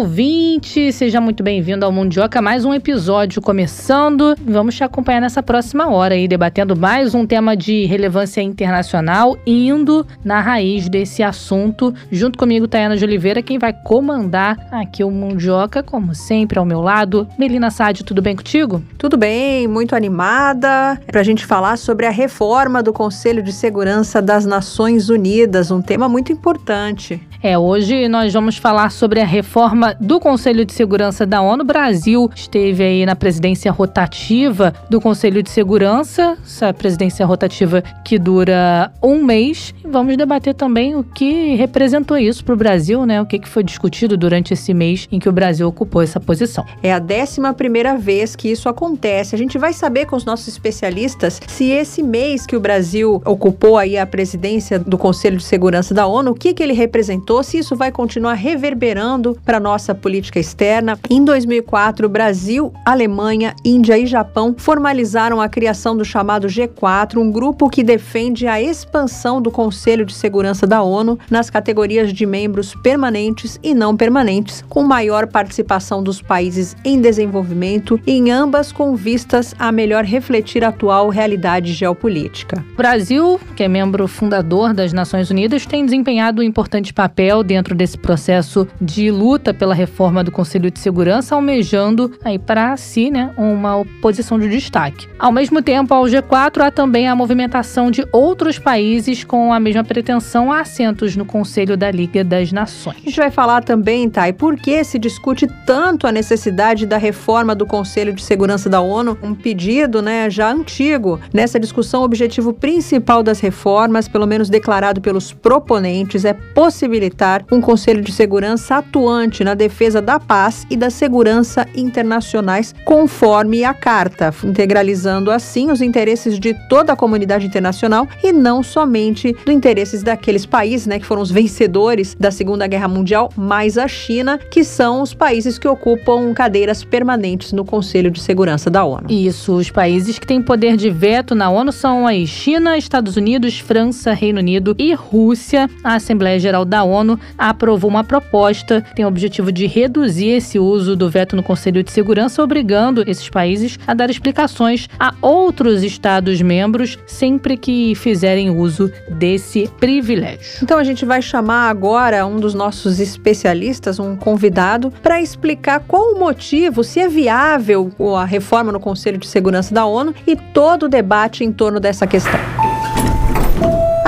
Ouvinte, seja muito bem-vindo ao Mundioca, mais um episódio começando. Vamos te acompanhar nessa próxima hora aí, debatendo mais um tema de relevância internacional, indo na raiz desse assunto. Junto comigo, Tayana de Oliveira, quem vai comandar aqui o Mundioca, como sempre, ao meu lado. Melina Sade, tudo bem contigo? Tudo bem, muito animada para a gente falar sobre a reforma do Conselho de Segurança das Nações Unidas, um tema muito importante. É, hoje nós vamos falar sobre a reforma do Conselho de Segurança da ONU. O Brasil esteve aí na presidência rotativa do Conselho de Segurança, essa presidência rotativa que dura um mês. E vamos debater também o que representou isso para o Brasil, né? O que, que foi discutido durante esse mês em que o Brasil ocupou essa posição. É a décima primeira vez que isso acontece. A gente vai saber com os nossos especialistas se esse mês que o Brasil ocupou aí a presidência do Conselho de Segurança da ONU, o que, que ele representou se isso vai continuar reverberando para nossa política externa. Em 2004, Brasil, Alemanha, Índia e Japão formalizaram a criação do chamado G4, um grupo que defende a expansão do Conselho de Segurança da ONU nas categorias de membros permanentes e não permanentes, com maior participação dos países em desenvolvimento em ambas com vistas a melhor refletir a atual realidade geopolítica. O Brasil, que é membro fundador das Nações Unidas, tem desempenhado um importante papel papel dentro desse processo de luta pela reforma do Conselho de Segurança, almejando aí para si, né, uma posição de destaque. Ao mesmo tempo, ao G4 há também a movimentação de outros países com a mesma pretensão a assentos no Conselho da Liga das Nações. A gente vai falar também, Thay, por que se discute tanto a necessidade da reforma do Conselho de Segurança da ONU, um pedido, né, já antigo. Nessa discussão, o objetivo principal das reformas, pelo menos declarado pelos proponentes, é possibilitar um Conselho de Segurança atuante na defesa da paz e da segurança internacionais, conforme a Carta, integralizando assim os interesses de toda a comunidade internacional e não somente dos interesses daqueles países né, que foram os vencedores da Segunda Guerra Mundial, mais a China, que são os países que ocupam cadeiras permanentes no Conselho de Segurança da ONU. Isso, os países que têm poder de veto na ONU são aí China, Estados Unidos, França, Reino Unido e Rússia. A Assembleia Geral da ONU ONU aprovou uma proposta que tem o objetivo de reduzir esse uso do veto no Conselho de Segurança, obrigando esses países a dar explicações a outros Estados-membros sempre que fizerem uso desse privilégio. Então a gente vai chamar agora um dos nossos especialistas, um convidado, para explicar qual o motivo, se é viável a reforma no Conselho de Segurança da ONU e todo o debate em torno dessa questão.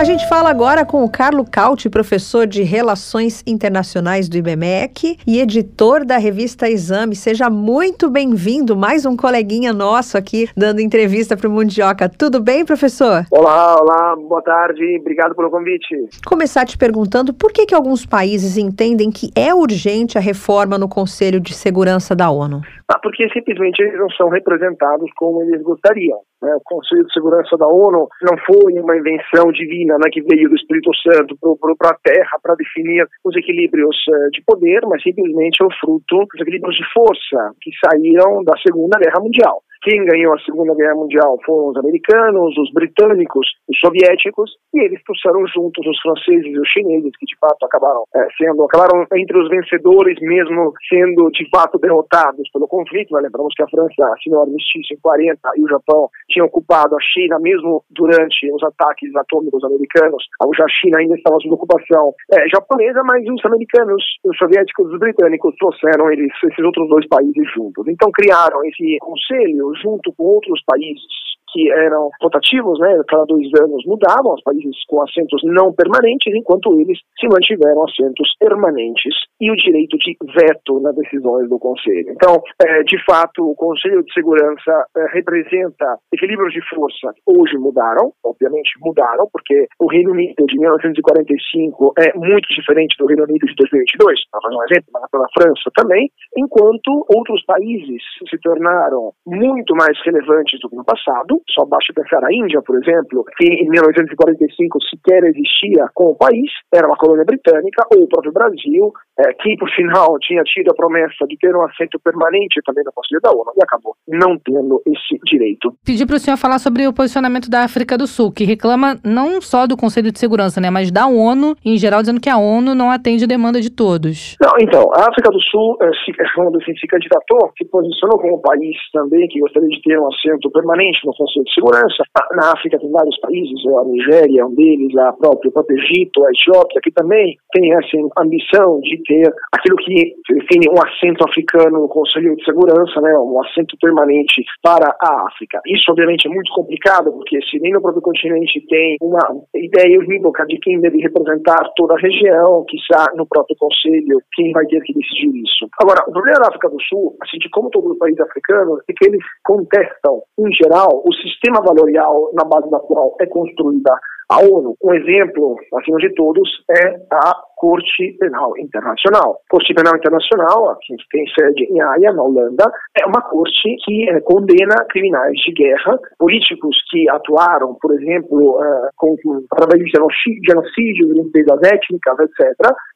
A gente fala agora com o Carlo Cauti, professor de Relações Internacionais do IBMEC e editor da revista Exame. Seja muito bem-vindo, mais um coleguinha nosso aqui dando entrevista para o Mundioca. Tudo bem, professor? Olá, olá, boa tarde, obrigado pelo convite. Começar te perguntando por que, que alguns países entendem que é urgente a reforma no Conselho de Segurança da ONU? Ah, porque simplesmente eles não são representados como eles gostariam. Né? O Conselho de Segurança da ONU não foi uma invenção divina né, que veio do Espírito Santo para a Terra para definir os equilíbrios uh, de poder, mas simplesmente é o fruto dos equilíbrios de força que saíram da Segunda Guerra Mundial. Quem ganhou a Segunda Guerra Mundial foram os americanos, os britânicos, os soviéticos, e eles trouxeram juntos os franceses e os chineses, que de fato acabaram é, sendo, acabaram entre os vencedores, mesmo sendo de fato derrotados pelo conflito. Né? Lembramos que a França assinou o armistício em 40 e o Japão tinha ocupado a China, mesmo durante os ataques atômicos americanos. A China ainda estava sob ocupação é, japonesa, mas os americanos, os soviéticos e os britânicos trouxeram eles, esses outros dois países juntos. Então criaram esse conselho junto com outros países que eram rotativos, né, cada dois anos mudavam, os países com assentos não permanentes, enquanto eles se mantiveram assentos permanentes e o direito de veto nas decisões do Conselho. Então, é, de fato, o Conselho de Segurança é, representa equilíbrios de força hoje mudaram, obviamente mudaram, porque o Reino Unido de 1945 é muito diferente do Reino Unido de 2022, para fazer um exemplo, mas pela França também, enquanto outros países se tornaram muito mais relevantes do que no passado, só basta pensar a Índia, por exemplo, que em 1945 sequer existia como país, era uma colônia britânica, ou o próprio Brasil, é, que por final tinha tido a promessa de ter um assento permanente também no Conselho da ONU e acabou não tendo esse direito. Pedi para o senhor falar sobre o posicionamento da África do Sul, que reclama não só do Conselho de Segurança, né, mas da ONU em geral, dizendo que a ONU não atende a demanda de todos. Não, então, a África do Sul é, se, quando assim, se candidatou, se posicionou como país também que gostaria de ter um assento permanente no Conselho de Segurança. Na África tem vários países, a Nigéria é um deles, a própria, o próprio Egito, a Etiópia, que também tem essa ambição de ter aquilo que define um assento africano no Conselho de Segurança, né, um assento permanente para a África. Isso, obviamente, é muito complicado, porque se nem no próprio continente tem uma ideia unívoca de quem deve representar toda a região, que está no próprio Conselho, quem vai ter que decidir isso. Agora, o problema da África do Sul, assim de como todo o país africano, é que eles contestam, em geral, o sistema valorial na base da qual é construída a ONU, um exemplo, acima de todos, é a Corte Penal Internacional. Corte Penal Internacional, que tem sede em Haia, na Holanda, é uma corte que é, condena criminais de guerra, políticos que atuaram, por exemplo, uh, com, através de genocídio, limpezas étnicas, etc.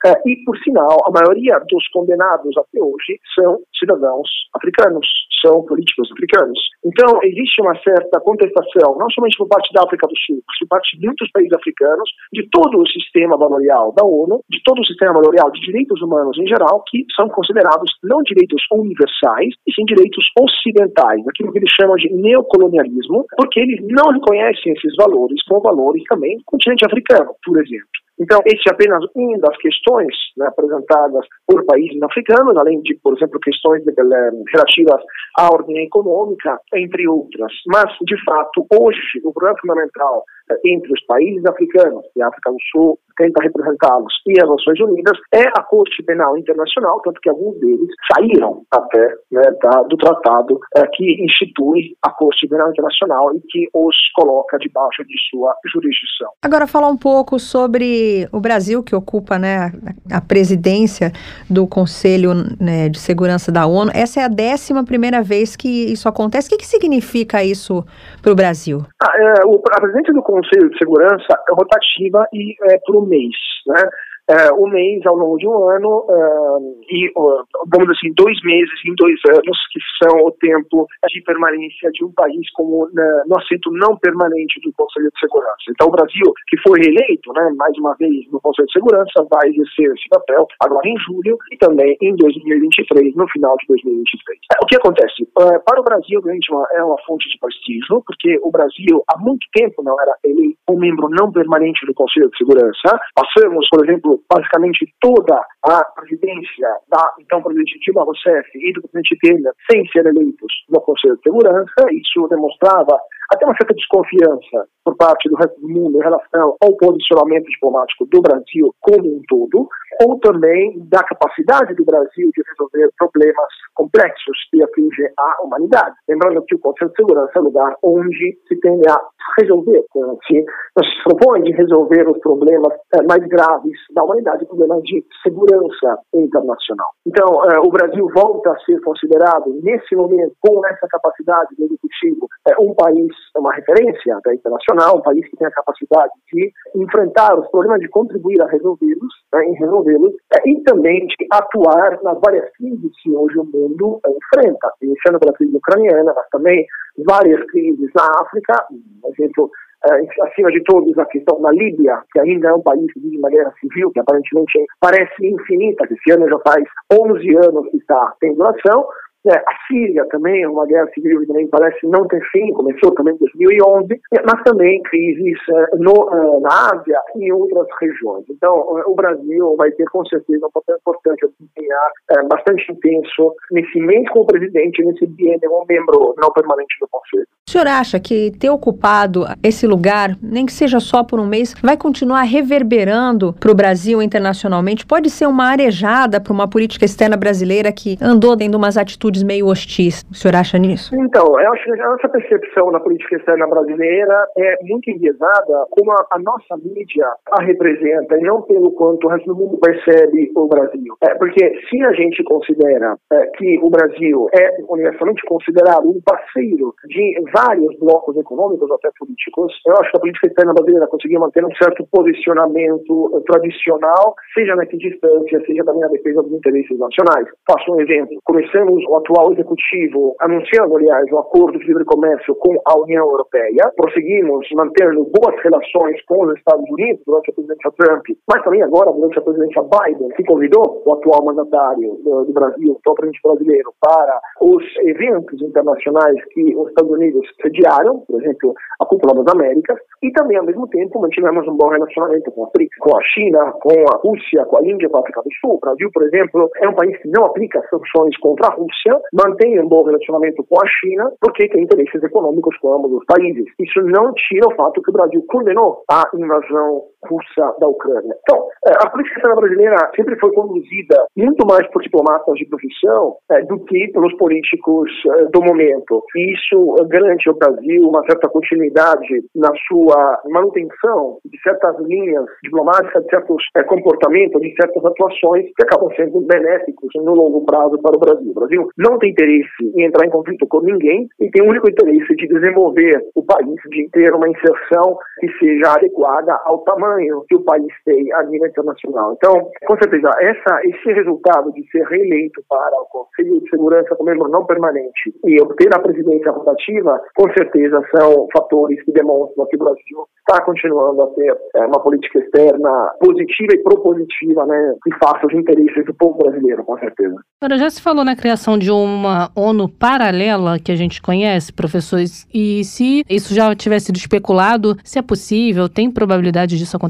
Eh, e, por sinal, a maioria dos condenados até hoje são cidadãos africanos, são políticos africanos. Então, existe uma certa contestação, não somente por parte da África do Sul, mas por parte de muitos países africanos, de todo o sistema valorial da ONU, de todo o sistema valorial de direitos humanos em geral, que são considerados não direitos universais, e sim direitos ocidentais, aquilo que eles chamam de neocolonialismo, porque eles não reconhecem esses valores como valores também do continente africano, por exemplo. Então, esse é apenas uma das questões né, apresentadas por países africanos, além de, por exemplo, questões de, eh, relativas à ordem econômica, entre outras. Mas, de fato, hoje, o problema fundamental eh, entre os países africanos, e a África do Sul tenta representá-los, e as Nações Unidas, é a Corte Penal Internacional, tanto que alguns deles saíram até né, da, do tratado é, que institui a Corte Penal Internacional e que os coloca debaixo de sua jurisdição. Agora, falar um pouco sobre o Brasil, que ocupa né, a presidência do Conselho né, de Segurança da ONU, essa é a décima primeira vez que isso acontece. O que, que significa isso para o Brasil? Ah, é, a presidência do Conselho de Segurança é rotativa e é por um mês. Né? Uh, um mês ao longo de um ano uh, e, uh, vamos assim, dois meses em dois anos, que são o tempo de permanência de um país como no assento não permanente do Conselho de Segurança. Então, o Brasil, que foi reeleito, né, mais uma vez no Conselho de Segurança, vai exercer esse papel agora em julho e também em 2023, no final de 2023. o que acontece? para o Brasil, é uma fonte de prestígio, porque o Brasil há muito tempo não era eleito um membro não permanente do Conselho de Segurança. Passamos, por exemplo, basicamente toda a presidência da então presidente Dilma Rousseff e do presidente Temer sem ser eleitos no Conselho de Segurança. Isso demonstrava até uma certa desconfiança por parte do resto do mundo em relação ao posicionamento diplomático do Brasil como um todo, ou também da capacidade do Brasil de resolver problemas complexos que atingem a humanidade. Lembrando que o Conselho de Segurança é o lugar onde se tende a resolver, se, propõe de resolver os problemas é, mais graves da humanidade, problemas de segurança internacional. Então, é, o Brasil volta a ser considerado, nesse momento, com essa capacidade do executivo, é, um país, uma referência da internacional um país que tem a capacidade de enfrentar os problemas, de contribuir a resolvê-los, né, em resolvê-los, é, e também de atuar nas várias crises que hoje o mundo é, enfrenta, iniciando pela crise ucraniana, mas também várias crises na África, por exemplo, é, acima de todos, a questão da Líbia, que ainda é um país que vive uma guerra civil, que aparentemente parece infinita, que esse ano já faz 11 anos que está em duração, é, a Síria também é uma guerra civil que também parece não ter fim, começou também em 2011, mas também crises é, no, é, na Ásia e em outras regiões. Então, o Brasil vai ter com certeza um papel importante a desempenhar bastante intenso nesse mês como presidente, nesse biênio como membro não permanente do Conselho. O senhor acha que ter ocupado esse lugar, nem que seja só por um mês, vai continuar reverberando para o Brasil internacionalmente? Pode ser uma arejada para uma política externa brasileira que andou tendo umas atitudes atitudes meio hostis. O senhor acha nisso? Então, eu acho que a nossa percepção na política externa brasileira é muito enviesada como a, a nossa mídia a representa e não pelo quanto o resto do mundo percebe o Brasil. É, porque se a gente considera é, que o Brasil é universalmente considerado um parceiro de vários blocos econômicos, até políticos, eu acho que a política externa brasileira conseguiu manter um certo posicionamento uh, tradicional, seja na equidistância, seja também na defesa dos interesses nacionais. Faço um exemplo. Começamos o atual executivo anunciando, aliás, o um acordo de livre comércio com a União Europeia. Prosseguimos mantendo boas relações com os Estados Unidos durante a presidência Trump, mas também agora durante a presidência Biden, que convidou o atual mandatário do, do Brasil, o presidente brasileiro, para os eventos internacionais que os Estados Unidos sediaram, por exemplo, a Cúpula das Américas, e também, ao mesmo tempo, mantivemos um bom relacionamento com a, com a China, com a Rússia, com a Índia, com a África do Sul. O Brasil, por exemplo, é um país que não aplica sanções contra a Rússia, mantém um bom relacionamento com a China, porque tem interesses econômicos com ambos os países. Isso não tira o fato que o Brasil condenou a invasão russa da Ucrânia. Então, é, a política externa brasileira sempre foi conduzida muito mais por diplomatas de profissão é, do que pelos políticos é, do momento. Isso garante ao Brasil uma certa continuidade na sua manutenção de certas linhas diplomáticas, de certos comportamentos, de certas atuações que acabam sendo benéficos no longo prazo para o Brasil. O Brasil não tem interesse em entrar em conflito com ninguém e tem o único interesse de desenvolver o país, de ter uma inserção que seja adequada ao tamanho que o país tem a nível internacional. Então, com certeza, essa, esse resultado de ser reeleito para o Conselho de Segurança como membro não permanente e obter a presidência rotativa, com certeza são fatores que demonstram que o Brasil está continuando a ter é, uma política externa positiva e propositiva, né, que faça os interesses do povo brasileiro, com certeza. Agora, já se falou na criação de uma ONU paralela que a gente conhece, professores, e se isso já tivesse sido especulado, se é possível, tem probabilidade disso acontecer?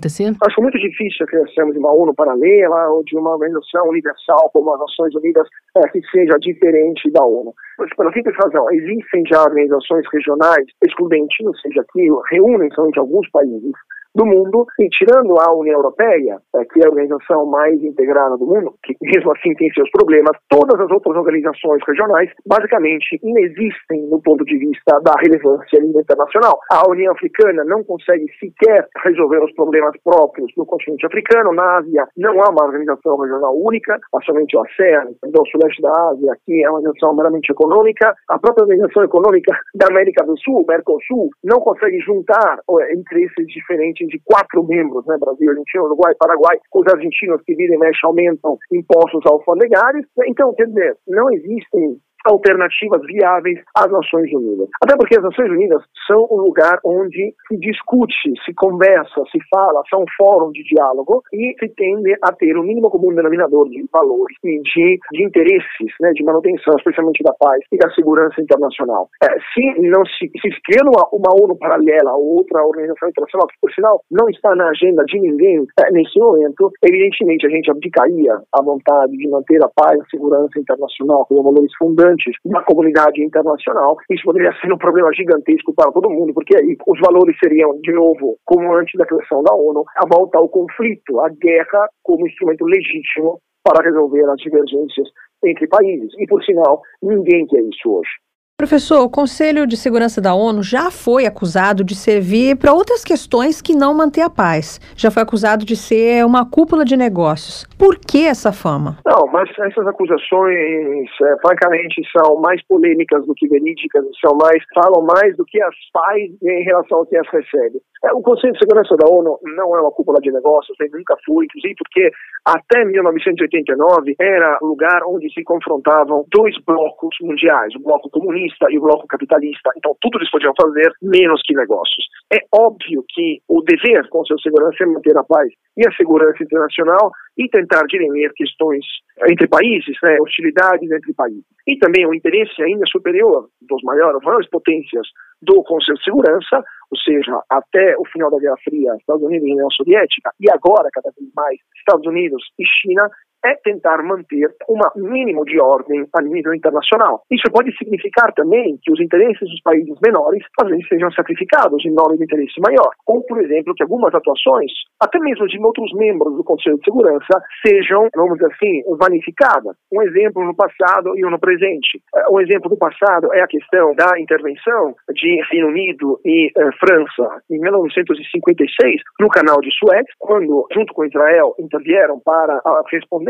Acho muito difícil a criação de uma ONU paralela ou de uma organização universal como as Nações Unidas é, que seja diferente da ONU. Mas, pela simples razão, existem já organizações regionais excludentes, ou seja, que reúnem somente alguns países do mundo, e tirando a União Europeia, é, que é a organização mais integrada do mundo, que mesmo assim tem seus problemas, todas as outras organizações regionais basicamente inexistem no ponto de vista da relevância internacional. A União Africana não consegue sequer resolver os problemas próprios do continente africano. Na Ásia não há uma organização regional única, há somente o ASEAN, do Sudeste da Ásia, que é uma organização meramente econômica. A própria organização econômica da América do Sul, Mercosul, não consegue juntar interesses diferentes de quatro membros, né, Brasil, Argentina, Uruguai, Paraguai, os argentinos que vira e aumentam impostos alfandegários. Então, quer dizer, não existem alternativas viáveis às Nações Unidas. Até porque as Nações Unidas são um lugar onde se discute, se conversa, se fala, são um fórum de diálogo e se tende a ter um mínimo comum denominador de valores e de, de interesses, né, de manutenção, especialmente da paz e da segurança internacional. É, se não se, se cria uma, uma ONU paralela ou outra organização internacional, que por sinal não está na agenda de ninguém é, nesse momento, evidentemente a gente abdicaria a vontade de manter a paz e a segurança internacional como valores fundantes da comunidade internacional, isso poderia ser um problema gigantesco para todo mundo, porque aí os valores seriam, de novo, como antes da criação da ONU, a volta ao conflito, a guerra como instrumento legítimo para resolver as divergências entre países. E, por sinal, ninguém quer isso hoje. Professor, o Conselho de Segurança da ONU já foi acusado de servir para outras questões que não manter a paz. Já foi acusado de ser uma cúpula de negócios. Por que essa fama? Não, mas essas acusações, é, francamente, são mais polêmicas do que verídicas, são mais, falam mais do que as paz em relação ao que as recebe. É, o Conselho de Segurança da ONU não é uma cúpula de negócios, nem nunca foi, inclusive porque até 1989 era lugar onde se confrontavam dois blocos mundiais, o bloco comunista comunista e o bloco capitalista. Então, tudo eles podiam fazer, menos que negócios. É óbvio que o dever com seu segurança é manter a paz e a segurança internacional e tentar dirimir questões entre países, né, hostilidades entre países. E também o interesse ainda superior dos maiores, maiores potências do Conselho de Segurança, ou seja, até o final da Guerra Fria, Estados Unidos e União Soviética, e agora, cada vez mais, Estados Unidos e China, é tentar manter um mínimo de ordem a nível internacional. Isso pode significar também que os interesses dos países menores às vezes sejam sacrificados em nome do interesse maior, como por exemplo que algumas atuações, até mesmo de outros membros do Conselho de Segurança, sejam, vamos dizer assim, vanificadas. Um exemplo no passado e um no presente. Um exemplo do passado é a questão da intervenção de Reino Unido e uh, França em 1956 no canal de Suez, quando, junto com Israel, intervieram para uh,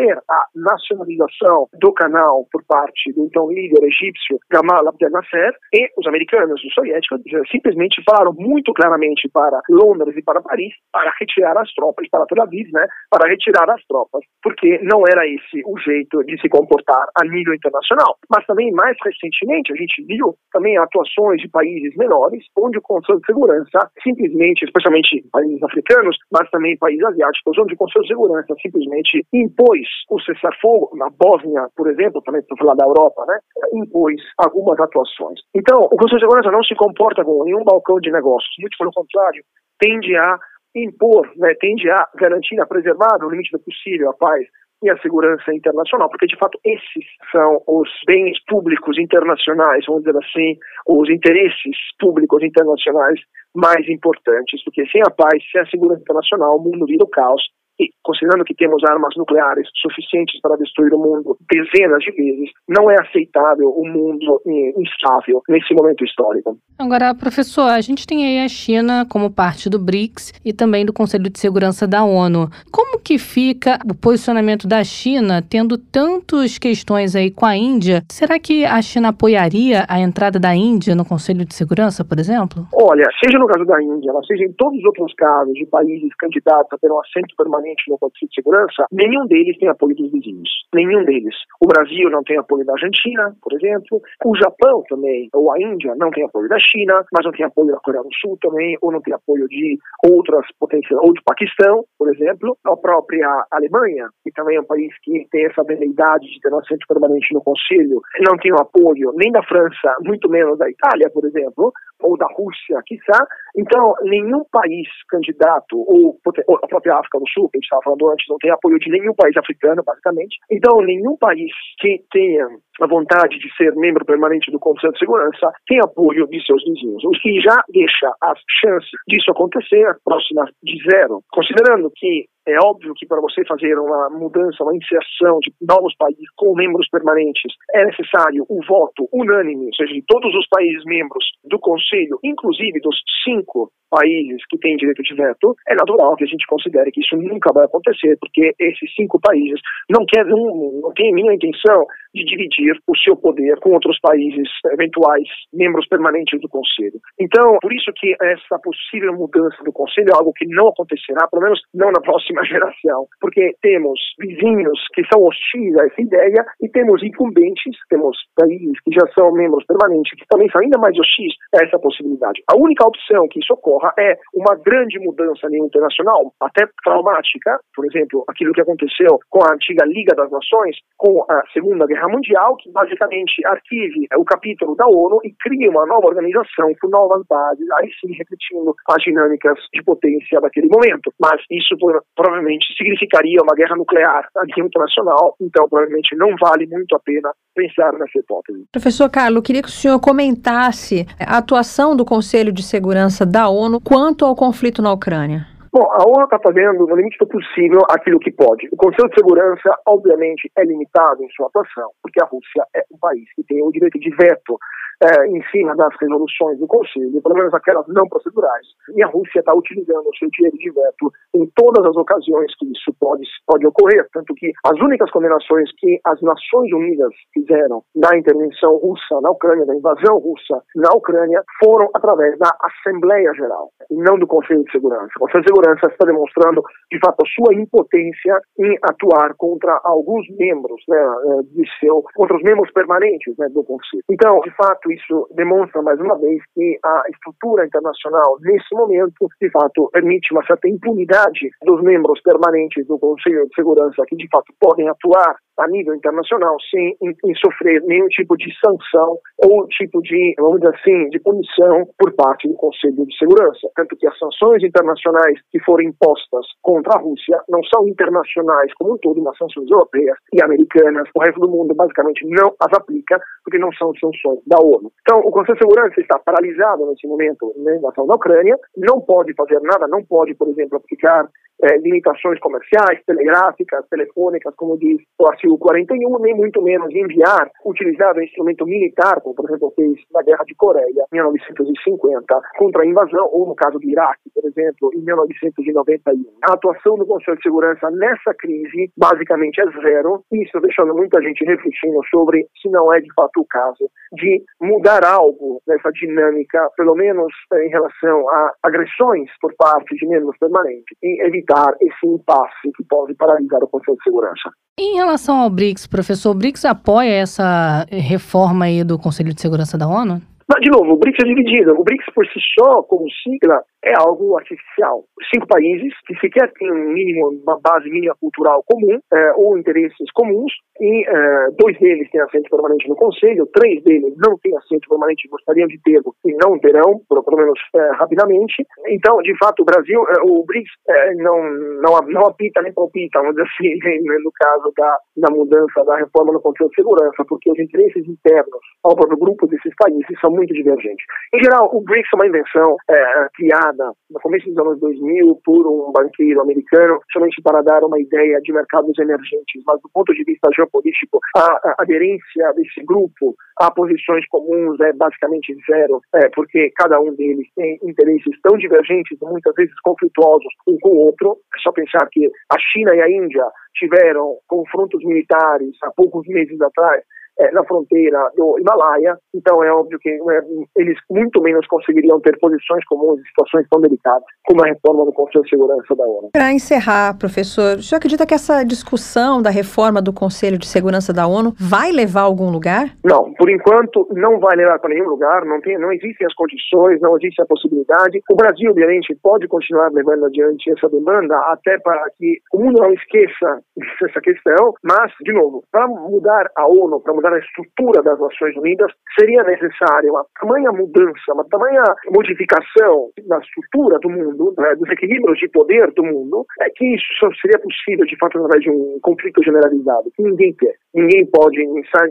à nacionalização do canal por parte do então líder egípcio Gamal Abdel Nasser, e os americanos e os soviéticos simplesmente falaram muito claramente para Londres e para Paris para retirar as tropas, para Tel Aviv, né, para retirar as tropas, porque não era esse o jeito de se comportar a nível internacional. Mas também, mais recentemente, a gente viu também atuações de países menores, onde o Conselho de Segurança simplesmente, especialmente países africanos, mas também países asiáticos, onde o Conselho de Segurança simplesmente impôs o cessar-fogo, na Bósnia, por exemplo, também para falar da Europa, né, impôs algumas atuações. Então, o Conselho de Segurança não se comporta como nenhum balcão de negócios, muito pelo contrário, tende a impor, né, tende a garantir, a preservar, no limite do possível, a paz e a segurança internacional, porque de fato esses são os bens públicos internacionais, vamos dizer assim, os interesses públicos internacionais mais importantes, porque sem a paz, sem a segurança internacional, o mundo vira o caos e considerando que temos armas nucleares suficientes para destruir o mundo dezenas de vezes, não é aceitável um mundo instável nesse momento histórico. Agora, professor, a gente tem aí a China como parte do BRICS e também do Conselho de Segurança da ONU. Como que fica o posicionamento da China tendo tantas questões aí com a Índia? Será que a China apoiaria a entrada da Índia no Conselho de Segurança, por exemplo? Olha, seja no caso da Índia, seja em todos os outros casos de países candidatos a ter um assento permanente no Conselho de Segurança, nenhum deles tem apoio dos vizinhos. Nenhum deles. O Brasil não tem apoio da Argentina, por exemplo. O Japão também, ou a Índia, não tem apoio da China, mas não tem apoio da Coreia do Sul também, ou não tem apoio de outras potências, ou de Paquistão, por exemplo. A própria Alemanha, que também é um país que tem essa habilidade de ter um assento permanente no Conselho, não tem o apoio nem da França, muito menos da Itália, por exemplo, ou da Rússia, quiçá. Então, nenhum país candidato, ou a própria África do Sul, a gente estava falando antes, não tem apoio de nenhum país africano, basicamente. Então, nenhum país que tenha a vontade de ser membro permanente do Conselho de Segurança tem apoio de seus vizinhos, o que já deixa as chances disso acontecer próximas de zero. Considerando que é óbvio que para você fazer uma mudança, uma inserção de novos países com membros permanentes, é necessário o voto unânime, ou seja, de todos os países membros do Conselho, inclusive dos cinco países que têm direito de veto, é natural que a gente considere que isso nunca vai acontecer, porque esses cinco países não querem, não, não têm a mínima intenção de dividir o seu poder com outros países eventuais membros permanentes do Conselho. Então, por isso que essa possível mudança do Conselho é algo que não acontecerá, pelo menos não na próxima geração, porque temos vizinhos que são hostis a essa ideia e temos incumbentes, temos países que já são membros permanentes que também são ainda mais hostis a essa possibilidade. A única opção que isso ocorra é uma grande mudança nível internacional, até traumática, por exemplo, aquilo que aconteceu com a antiga Liga das Nações, com a Segunda Guerra Mundial, que basicamente arquive o capítulo da ONU e cria uma nova organização com novas bases, aí sim repetindo as dinâmicas de potência daquele momento. Mas isso provavelmente significaria uma guerra nuclear a nível internacional, então provavelmente não vale muito a pena pensar nessa hipótese. Professor Carlos, queria que o senhor comentasse a atuação do Conselho de Segurança da ONU quanto ao conflito na Ucrânia. Bom, a ONU está fazendo, no limite do possível, aquilo que pode. O Conselho de Segurança, obviamente, é limitado em sua atuação, porque a Rússia é um país que tem o direito de veto é, em cima das resoluções do Conselho, pelo menos aquelas não procedurais. E a Rússia está utilizando o seu direito de veto em todas as ocasiões que isso pode, pode ocorrer. Tanto que as únicas condenações que as Nações Unidas fizeram da intervenção russa na Ucrânia, da invasão russa na Ucrânia, foram através da Assembleia Geral, e não do Conselho de Segurança. O Conselho de Segurança está demonstrando, de fato, a sua impotência em atuar contra alguns membros né, de seu, contra os membros permanentes né, do Conselho. Então, de fato, fato, isso demonstra mais uma vez que a estrutura internacional, nesse momento, de fato, permite uma certa impunidade dos membros permanentes do Conselho de Segurança, que de fato podem atuar a nível internacional sem em, em sofrer nenhum tipo de sanção ou tipo de, vamos dizer assim, de punição por parte do Conselho de Segurança. Tanto que as sanções internacionais que foram impostas contra a Rússia não são internacionais como um todo, mas sanções europeias e americanas. O resto do mundo basicamente não as aplica porque não são sanções da ONU. Então, o Conselho de Segurança está paralisado nesse momento na invasão da Ucrânia, não pode fazer nada, não pode, por exemplo, aplicar é, limitações comerciais, telegráficas, telefônicas, como diz o artigo 41, nem muito menos enviar, utilizar o instrumento militar, como por exemplo fez na Guerra de Coreia, em 1950, contra a invasão, ou no caso do Iraque, por exemplo, em 1991. A atuação do Conselho de Segurança nessa crise, basicamente, é zero, e isso deixando muita gente refletindo sobre se não é de fato o caso de mudar algo nessa dinâmica, pelo menos eh, em relação a agressões por parte de membros permanentes, e evitar esse impasse que pode paralisar o Conselho de Segurança. Em relação ao BRICS, professor, o BRICS apoia essa reforma aí do Conselho de Segurança da ONU? Mas, de novo, o BRICS é dividido. O BRICS por si só, como sigla, é algo artificial. Cinco países que sequer têm um mínimo, uma base mínima cultural comum é, ou interesses comuns, e é, dois deles têm assento permanente no Conselho, três deles não têm assento permanente, gostariam de ter e não terão, pelo menos é, rapidamente. Então, de fato, o Brasil, é, o BRICS é, não, não, não apita nem palpita, vamos dizer assim, no caso da, da mudança da reforma no Conselho de Segurança, porque os interesses internos ao próprio grupo desses países são muito divergentes. Em geral, o BRICS é uma invenção é, criada no começo dos anos 2000 por um banqueiro americano, somente para dar uma ideia de mercados emergentes, mas do ponto de vista geopolítico, a, a aderência desse grupo a posições comuns é basicamente zero, é, porque cada um deles tem interesses tão divergentes muitas vezes conflituosos um com o outro. É só pensar que a China e a Índia tiveram confrontos militares há poucos meses atrás é, na fronteira do Himalaia, então é óbvio que é, eles muito menos conseguiriam ter posições comuns em situações tão delicadas como a reforma do Conselho de Segurança da ONU. Para encerrar, professor, o senhor acredita que essa discussão da reforma do Conselho de Segurança da ONU vai levar a algum lugar? Não, por enquanto não vai levar para nenhum lugar, não, tem, não existem as condições, não existe a possibilidade. O Brasil, obviamente, pode continuar levando adiante essa demanda até para que o mundo não esqueça essa questão, mas, de novo, para mudar a ONU, para mudar mudar a estrutura das Nações Unidas, seria necessária uma tamanha mudança, uma tamanha modificação na estrutura do mundo, né, dos equilíbrios de poder do mundo, é que isso só seria possível, de fato, através de um conflito generalizado, que ninguém quer. Ninguém pode,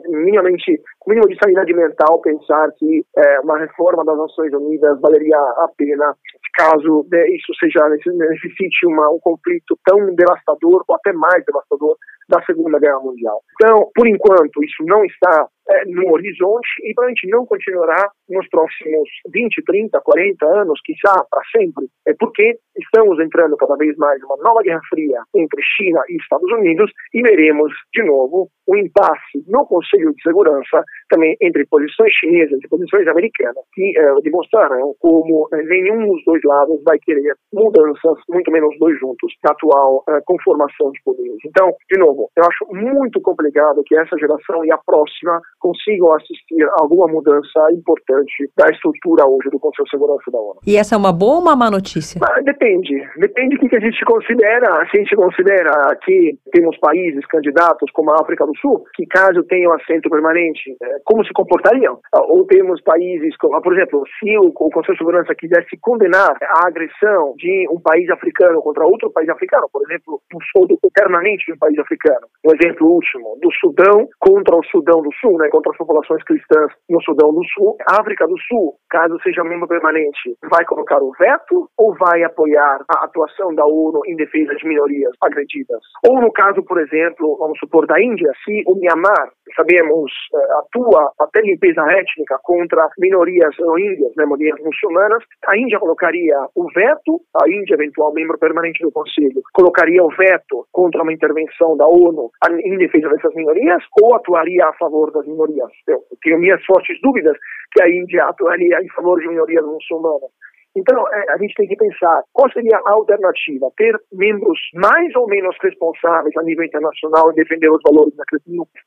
minimamente, com mínimo de sanidade mental, pensar que é, uma reforma das Nações Unidas valeria a pena caso né, isso seja necessite uma, um conflito tão devastador ou até mais devastador da Segunda Guerra Mundial. Então, por enquanto, isso não está é, no horizonte e provavelmente não continuará nos próximos 20, 30, 40 anos, quizá para sempre, é porque estamos entrando cada vez mais em uma nova Guerra Fria entre China e Estados Unidos e veremos de novo um impasse no Conselho de Segurança também entre posições chinesas e posições americanas que é, demonstrarão como é, nenhum dos dois lados vai querer mudanças, muito menos dois juntos, na atual é, conformação de poderes. Então, de novo, eu acho muito complicado que essa geração e a próxima consigam assistir alguma mudança importante da estrutura hoje do Conselho de Segurança da ONU. E essa é uma boa ou uma má notícia? Mas depende. Depende do que a gente considera. Se a gente considera que temos países candidatos como a África do Sul, que caso tenham assento permanente, é, como se comportariam? Ou temos países como, por exemplo, se o Conselho de Segurança quisesse condenar a agressão de um país africano contra outro país africano, por exemplo, do permanente de um país africano. Um exemplo último, do Sudão contra o Sudão do Sul, né? Contra as populações cristãs no Sudão do Sul. A África do Sul, caso seja membro permanente, vai colocar o veto ou vai apoiar a atuação da ONU em defesa de minorias agredidas? Ou no caso, por exemplo, vamos supor, da Índia, se o Myanmar, sabemos, eh, atua até limpeza étnica contra minorias rohingyas, né, minorias muçulmanas, a Índia colocaria o veto, a Índia, eventual membro permanente do Conselho, colocaria o veto contra uma intervenção da ONU em defesa dessas minorias ou atuaria a favor das minorias? Minorias. Eu tenho minhas fortes dúvidas que a Índia atuaria em favor de minorias muçulmanas. Então, é, a gente tem que pensar qual seria a alternativa? Ter membros mais ou menos responsáveis a nível internacional em defender os valores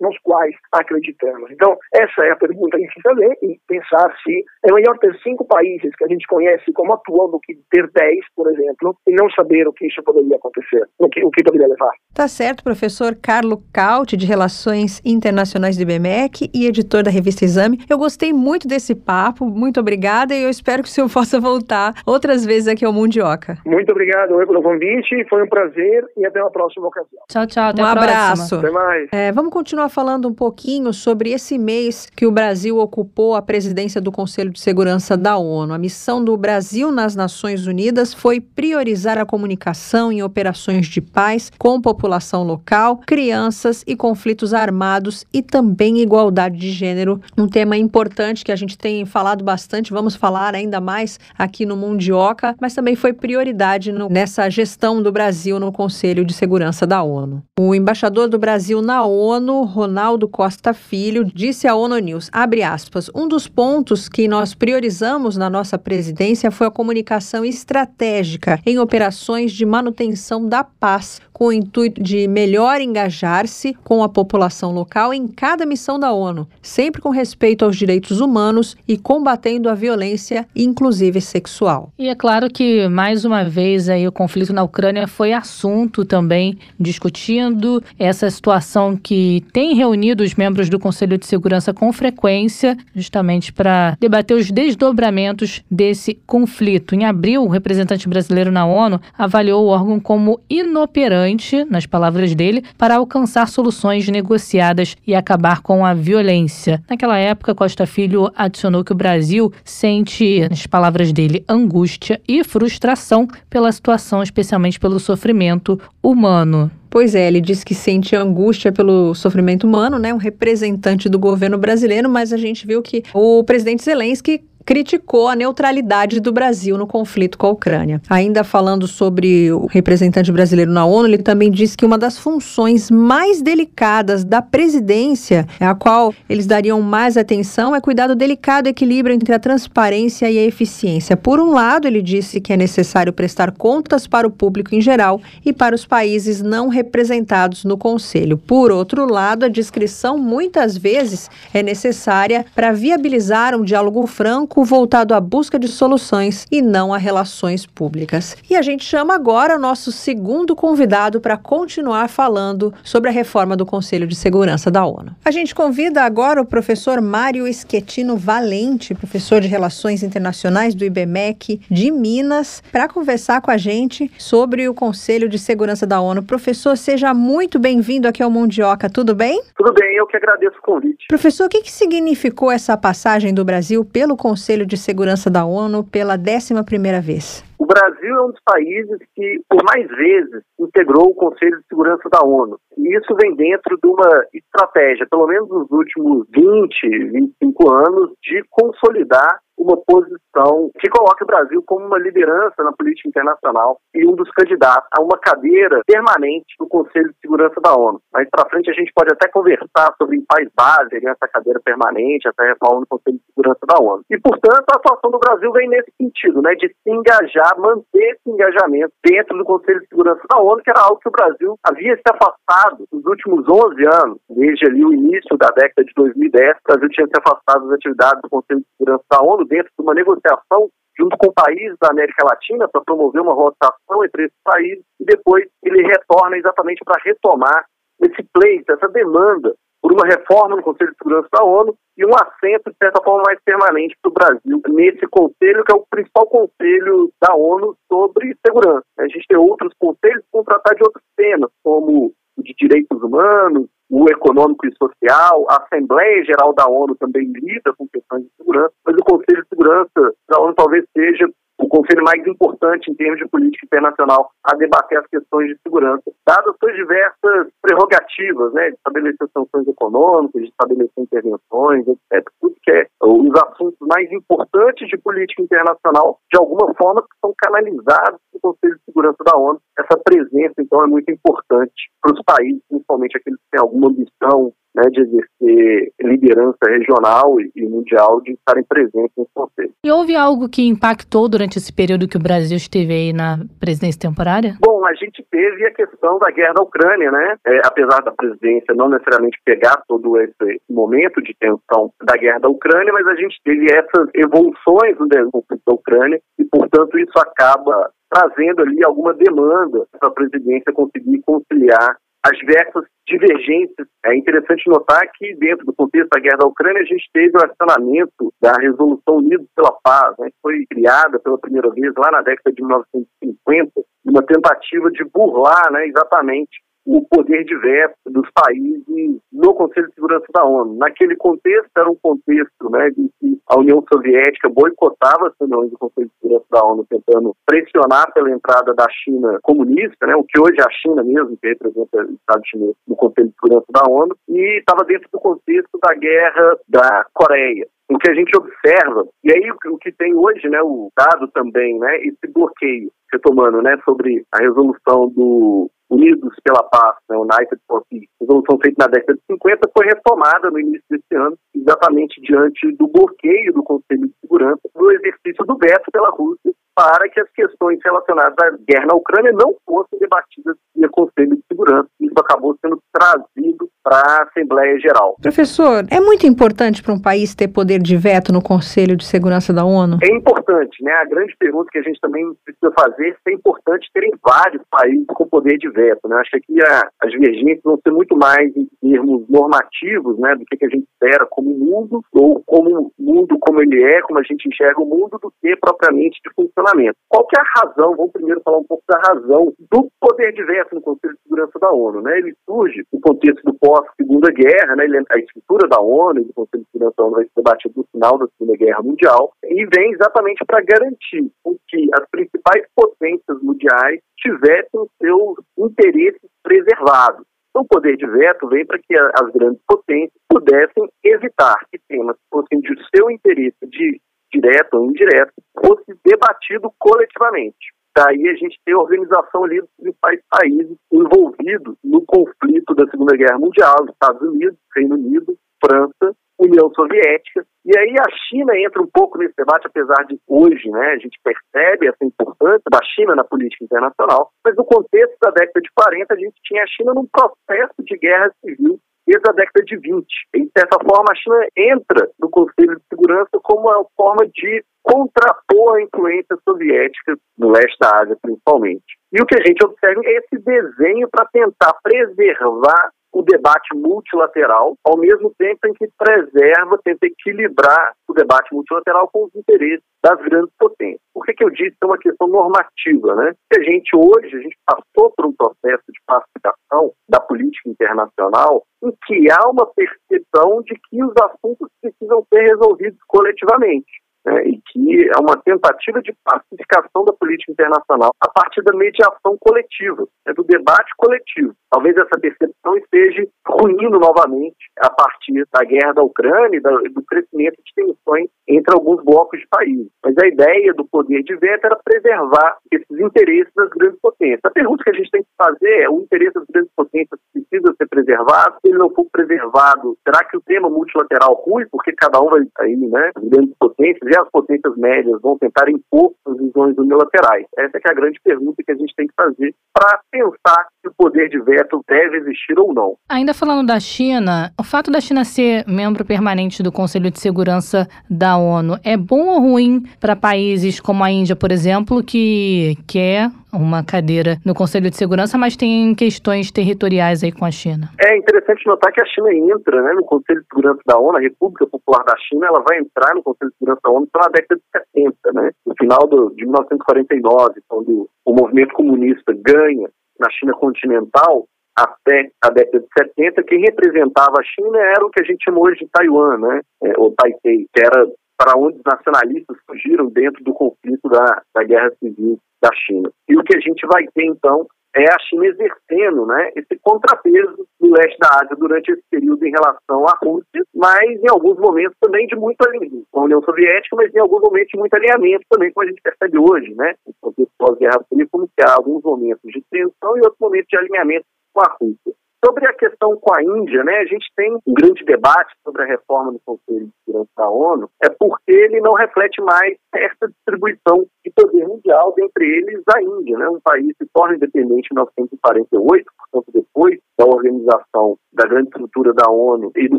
nos quais acreditamos. Então, essa é a pergunta que a gente fazer e pensar se é melhor ter cinco países que a gente conhece como atuam do que ter dez, por exemplo, e não saber o que isso poderia acontecer, o que, o que poderia levar. Tá certo, professor Carlo Caut, de Relações Internacionais do IBMEC e editor da revista Exame. Eu gostei muito desse papo, muito obrigada e eu espero que o senhor possa voltar voltar outras vezes aqui ao Mundioca. Muito obrigado pelo convite, foi um prazer e até uma próxima ocasião. Tchau, tchau. Até um a abraço. Até mais. É, vamos continuar falando um pouquinho sobre esse mês que o Brasil ocupou a presidência do Conselho de Segurança da ONU. A missão do Brasil nas Nações Unidas foi priorizar a comunicação em operações de paz com população local, crianças e conflitos armados e também igualdade de gênero, um tema importante que a gente tem falado bastante, vamos falar ainda mais aqui no Mundioca, mas também foi prioridade no, nessa gestão do Brasil no Conselho de Segurança da ONU. O embaixador do Brasil na ONU, Ronaldo Costa Filho, disse à ONU News, aspas, um dos pontos que nós priorizamos na nossa presidência foi a comunicação estratégica em operações de manutenção da paz, com o intuito de melhor engajar-se com a população local em cada missão da ONU, sempre com respeito aos direitos humanos e combatendo a violência, inclusive sexual. E é claro que mais uma vez aí o conflito na Ucrânia foi assunto também discutindo essa situação que tem reunido os membros do Conselho de Segurança com frequência, justamente para debater os desdobramentos desse conflito. Em abril, o representante brasileiro na ONU avaliou o órgão como inoperante, nas palavras dele, para alcançar soluções negociadas e acabar com a violência. Naquela época, Costa Filho adicionou que o Brasil sente, nas palavras dele, angústia e frustração pela situação, especialmente pelo sofrimento humano. Pois é, ele disse que sente angústia pelo sofrimento humano, né? Um representante do governo brasileiro, mas a gente viu que o presidente Zelensky criticou a neutralidade do Brasil no conflito com a Ucrânia. Ainda falando sobre o representante brasileiro na ONU, ele também disse que uma das funções mais delicadas da presidência, a qual eles dariam mais atenção, é cuidar do delicado equilíbrio entre a transparência e a eficiência. Por um lado, ele disse que é necessário prestar contas para o público em geral e para os países não representados no Conselho. Por outro lado, a discrição muitas vezes é necessária para viabilizar um diálogo franco voltado à busca de soluções e não a relações públicas. E a gente chama agora o nosso segundo convidado para continuar falando sobre a reforma do Conselho de Segurança da ONU. A gente convida agora o professor Mário Schettino Valente, professor de Relações Internacionais do IBMEC de Minas, para conversar com a gente sobre o Conselho de Segurança da ONU. Professor, seja muito bem-vindo aqui ao Mundioca, tudo bem? Tudo bem, eu que agradeço o convite. Professor, o que, que significou essa passagem do Brasil pelo Conselho Conselho de Segurança da ONU pela 11ª vez? O Brasil é um dos países que, por mais vezes, integrou o Conselho de Segurança da ONU. E isso vem dentro de uma estratégia, pelo menos nos últimos 20, 25 anos, de consolidar uma posição que coloque o Brasil como uma liderança na política internacional e um dos candidatos a uma cadeira permanente no Conselho de Segurança da ONU. Mais para frente a gente pode até conversar sobre em quais bases essa cadeira permanente, essa reforma do Conselho de Segurança da ONU. E, portanto, a atuação do Brasil vem nesse sentido, né, de se engajar, manter esse engajamento dentro do Conselho de Segurança da ONU, que era algo que o Brasil havia se afastado nos últimos 11 anos, desde ali o início da década de 2010, o Brasil tinha se afastado das atividades do Conselho de Segurança da ONU dentro de uma negociação junto com países da América Latina para promover uma rotação entre esses países e depois ele retorna exatamente para retomar esse pleito, essa demanda por uma reforma no Conselho de Segurança da ONU e um assento, de certa forma, mais permanente para o Brasil nesse conselho, que é o principal conselho da ONU sobre segurança. A gente tem outros conselhos que vão tratar de outros temas, como de direitos humanos, o econômico e social, a Assembleia Geral da ONU também lida com questões de segurança, mas o Conselho de Segurança da ONU talvez seja o conselho mais importante em termos de política internacional a debater as questões de segurança, dadas suas diversas prerrogativas, né, de estabelecer sanções econômicas, de estabelecer intervenções, etc. Tudo que é os assuntos mais importantes de política internacional, de alguma forma, são canalizados no Conselho de Segurança da ONU. Essa presença, então, é muito importante para os países, principalmente aqueles que têm alguma ambição né, de exercer liderança regional e, mundial, de estarem presentes no conselho. E houve algo que impactou durante esse período que o Brasil esteve aí na presidência temporária? Bom, a gente teve a questão da guerra na Ucrânia, né? É, apesar da presidência não necessariamente pegar todo esse momento de tensão da guerra da Ucrânia, mas a gente teve essas evoluções no conflito da Ucrânia e, portanto, isso acaba trazendo ali alguma demanda para a presidência conseguir conciliar as diversas divergências. É interessante notar que, dentro do contexto da guerra da Ucrânia, a gente teve o acionamento da Resolução Unidos pela Paz, né, que foi criada pela primeira vez lá na década de 1950, uma tentativa de burlar né, exatamente o poder de veto dos países no Conselho de Segurança da ONU. Naquele contexto, era um contexto né, de que a União Soviética boicotava as reuniões do Conselho de Segurança da ONU, tentando pressionar pela entrada da China comunista, né, o que hoje é a China mesmo, que representa o Estado chinês no Conselho de Segurança da ONU, e estava dentro do contexto da guerra da Coreia o que a gente observa, e aí o que tem hoje, né, o dado também, né, esse bloqueio, retomando, né, sobre a resolução do Unidos pela Paz, né, United for Peace, resolução feita na década de 50, foi retomada no início desse ano, exatamente diante do bloqueio do Conselho de Segurança do exercício do veto pela Rússia para que as questões relacionadas à guerra na Ucrânia não fossem debatidas no Conselho de Segurança. Isso acabou sendo trazido para a Assembleia Geral. Professor, é muito importante para um país ter poder de veto no Conselho de Segurança da ONU? É importante, né? A grande pergunta que a gente também precisa fazer é se é importante terem vários países com poder de veto, né? Acho que a, as divergências vão ser muito mais em termos normativos, né? Do que, que a gente espera como mundo ou como mundo como ele é, como a gente enxerga o mundo, do que propriamente de funcionamento. Qual que é a razão? Vamos primeiro falar um pouco da razão do poder de veto no Conselho de Segurança da ONU. Né? Ele surge no contexto do pós-Segunda Guerra, né? A estrutura da ONU do Conselho de Segurança da ONU vai ser debatido no final da Segunda Guerra Mundial e vem exatamente para garantir que as principais potências mundiais tivessem seus interesses preservados. Então, o poder de veto vem para que as grandes potências pudessem evitar que temas que fossem de seu interesse de direto ou indireto, fosse debatido coletivamente. Daí a gente tem a organização ali dos principais países envolvidos no conflito da Segunda Guerra Mundial, Estados Unidos, Reino Unido, França, União Soviética. E aí a China entra um pouco nesse debate, apesar de hoje né, a gente percebe essa importância da China na política internacional, mas no contexto da década de 40 a gente tinha a China num processo de guerra civil desde a década de 20. E, de certa forma, a China entra no Conselho de Segurança como uma forma de contrapor a influência soviética no leste da Ásia, principalmente. E o que a gente observa é esse desenho para tentar preservar o debate multilateral, ao mesmo tempo em que preserva, tenta equilibrar o debate multilateral com os interesses das grandes potências. Por que, que eu disse que é uma questão normativa? Né? Que a gente hoje, a gente passou por um processo de pacificação da política internacional em que há uma percepção de que os assuntos precisam ser resolvidos coletivamente né, e que é uma tentativa de pacificação da política internacional a partir da mediação coletiva, né, do debate coletivo. Talvez essa percepção esteja ruindo novamente a partir da guerra da Ucrânia e do crescimento de tensões entre alguns blocos de países. Mas a ideia do poder de veto era preservar esses interesses das grandes potências. A pergunta que a gente tem que fazer é: o interesse das grandes potências precisa ser preservado? Se ele não for preservado, será que o tema multilateral rui? Porque cada um vai aí, né? As grandes potências as potências médias vão tentar impor suas visões unilaterais? Essa é, é a grande pergunta que a gente tem que fazer para pensar se o poder de veto deve existir ou não. Ainda falando da China, o fato da China ser membro permanente do Conselho de Segurança da ONU é bom ou ruim para países como a Índia, por exemplo, que quer uma cadeira no Conselho de Segurança, mas tem questões territoriais aí com a China. É interessante notar que a China entra né, no Conselho de Segurança da ONU, a República Popular da China, ela vai entrar no Conselho de Segurança da ONU pela década de 70, né? No final do, de 1949, quando o movimento comunista ganha na China continental, até a década de 70, quem representava a China era o que a gente chama hoje de Taiwan, né? É, ou Taipei, que era para onde os nacionalistas fugiram dentro do conflito da, da guerra civil da China. E o que a gente vai ter, então, é a China exercendo né, esse contrapeso no leste da Ásia durante esse período em relação à Rússia, mas em alguns momentos também de muito alinhamento com a União Soviética, mas em alguns momentos de muito alinhamento também, como a gente percebe hoje, né, no contexto pós-guerra fria, como que há alguns momentos de tensão e outros momentos de alinhamento com a Rússia. Sobre a questão com a Índia, né, a gente tem um grande debate sobre a reforma do Conselho de Segurança da ONU, é porque ele não reflete mais essa distribuição de poder mundial, dentre eles a Índia, né, um país que se torna independente em 1948, portanto depois da organização da grande estrutura da ONU e do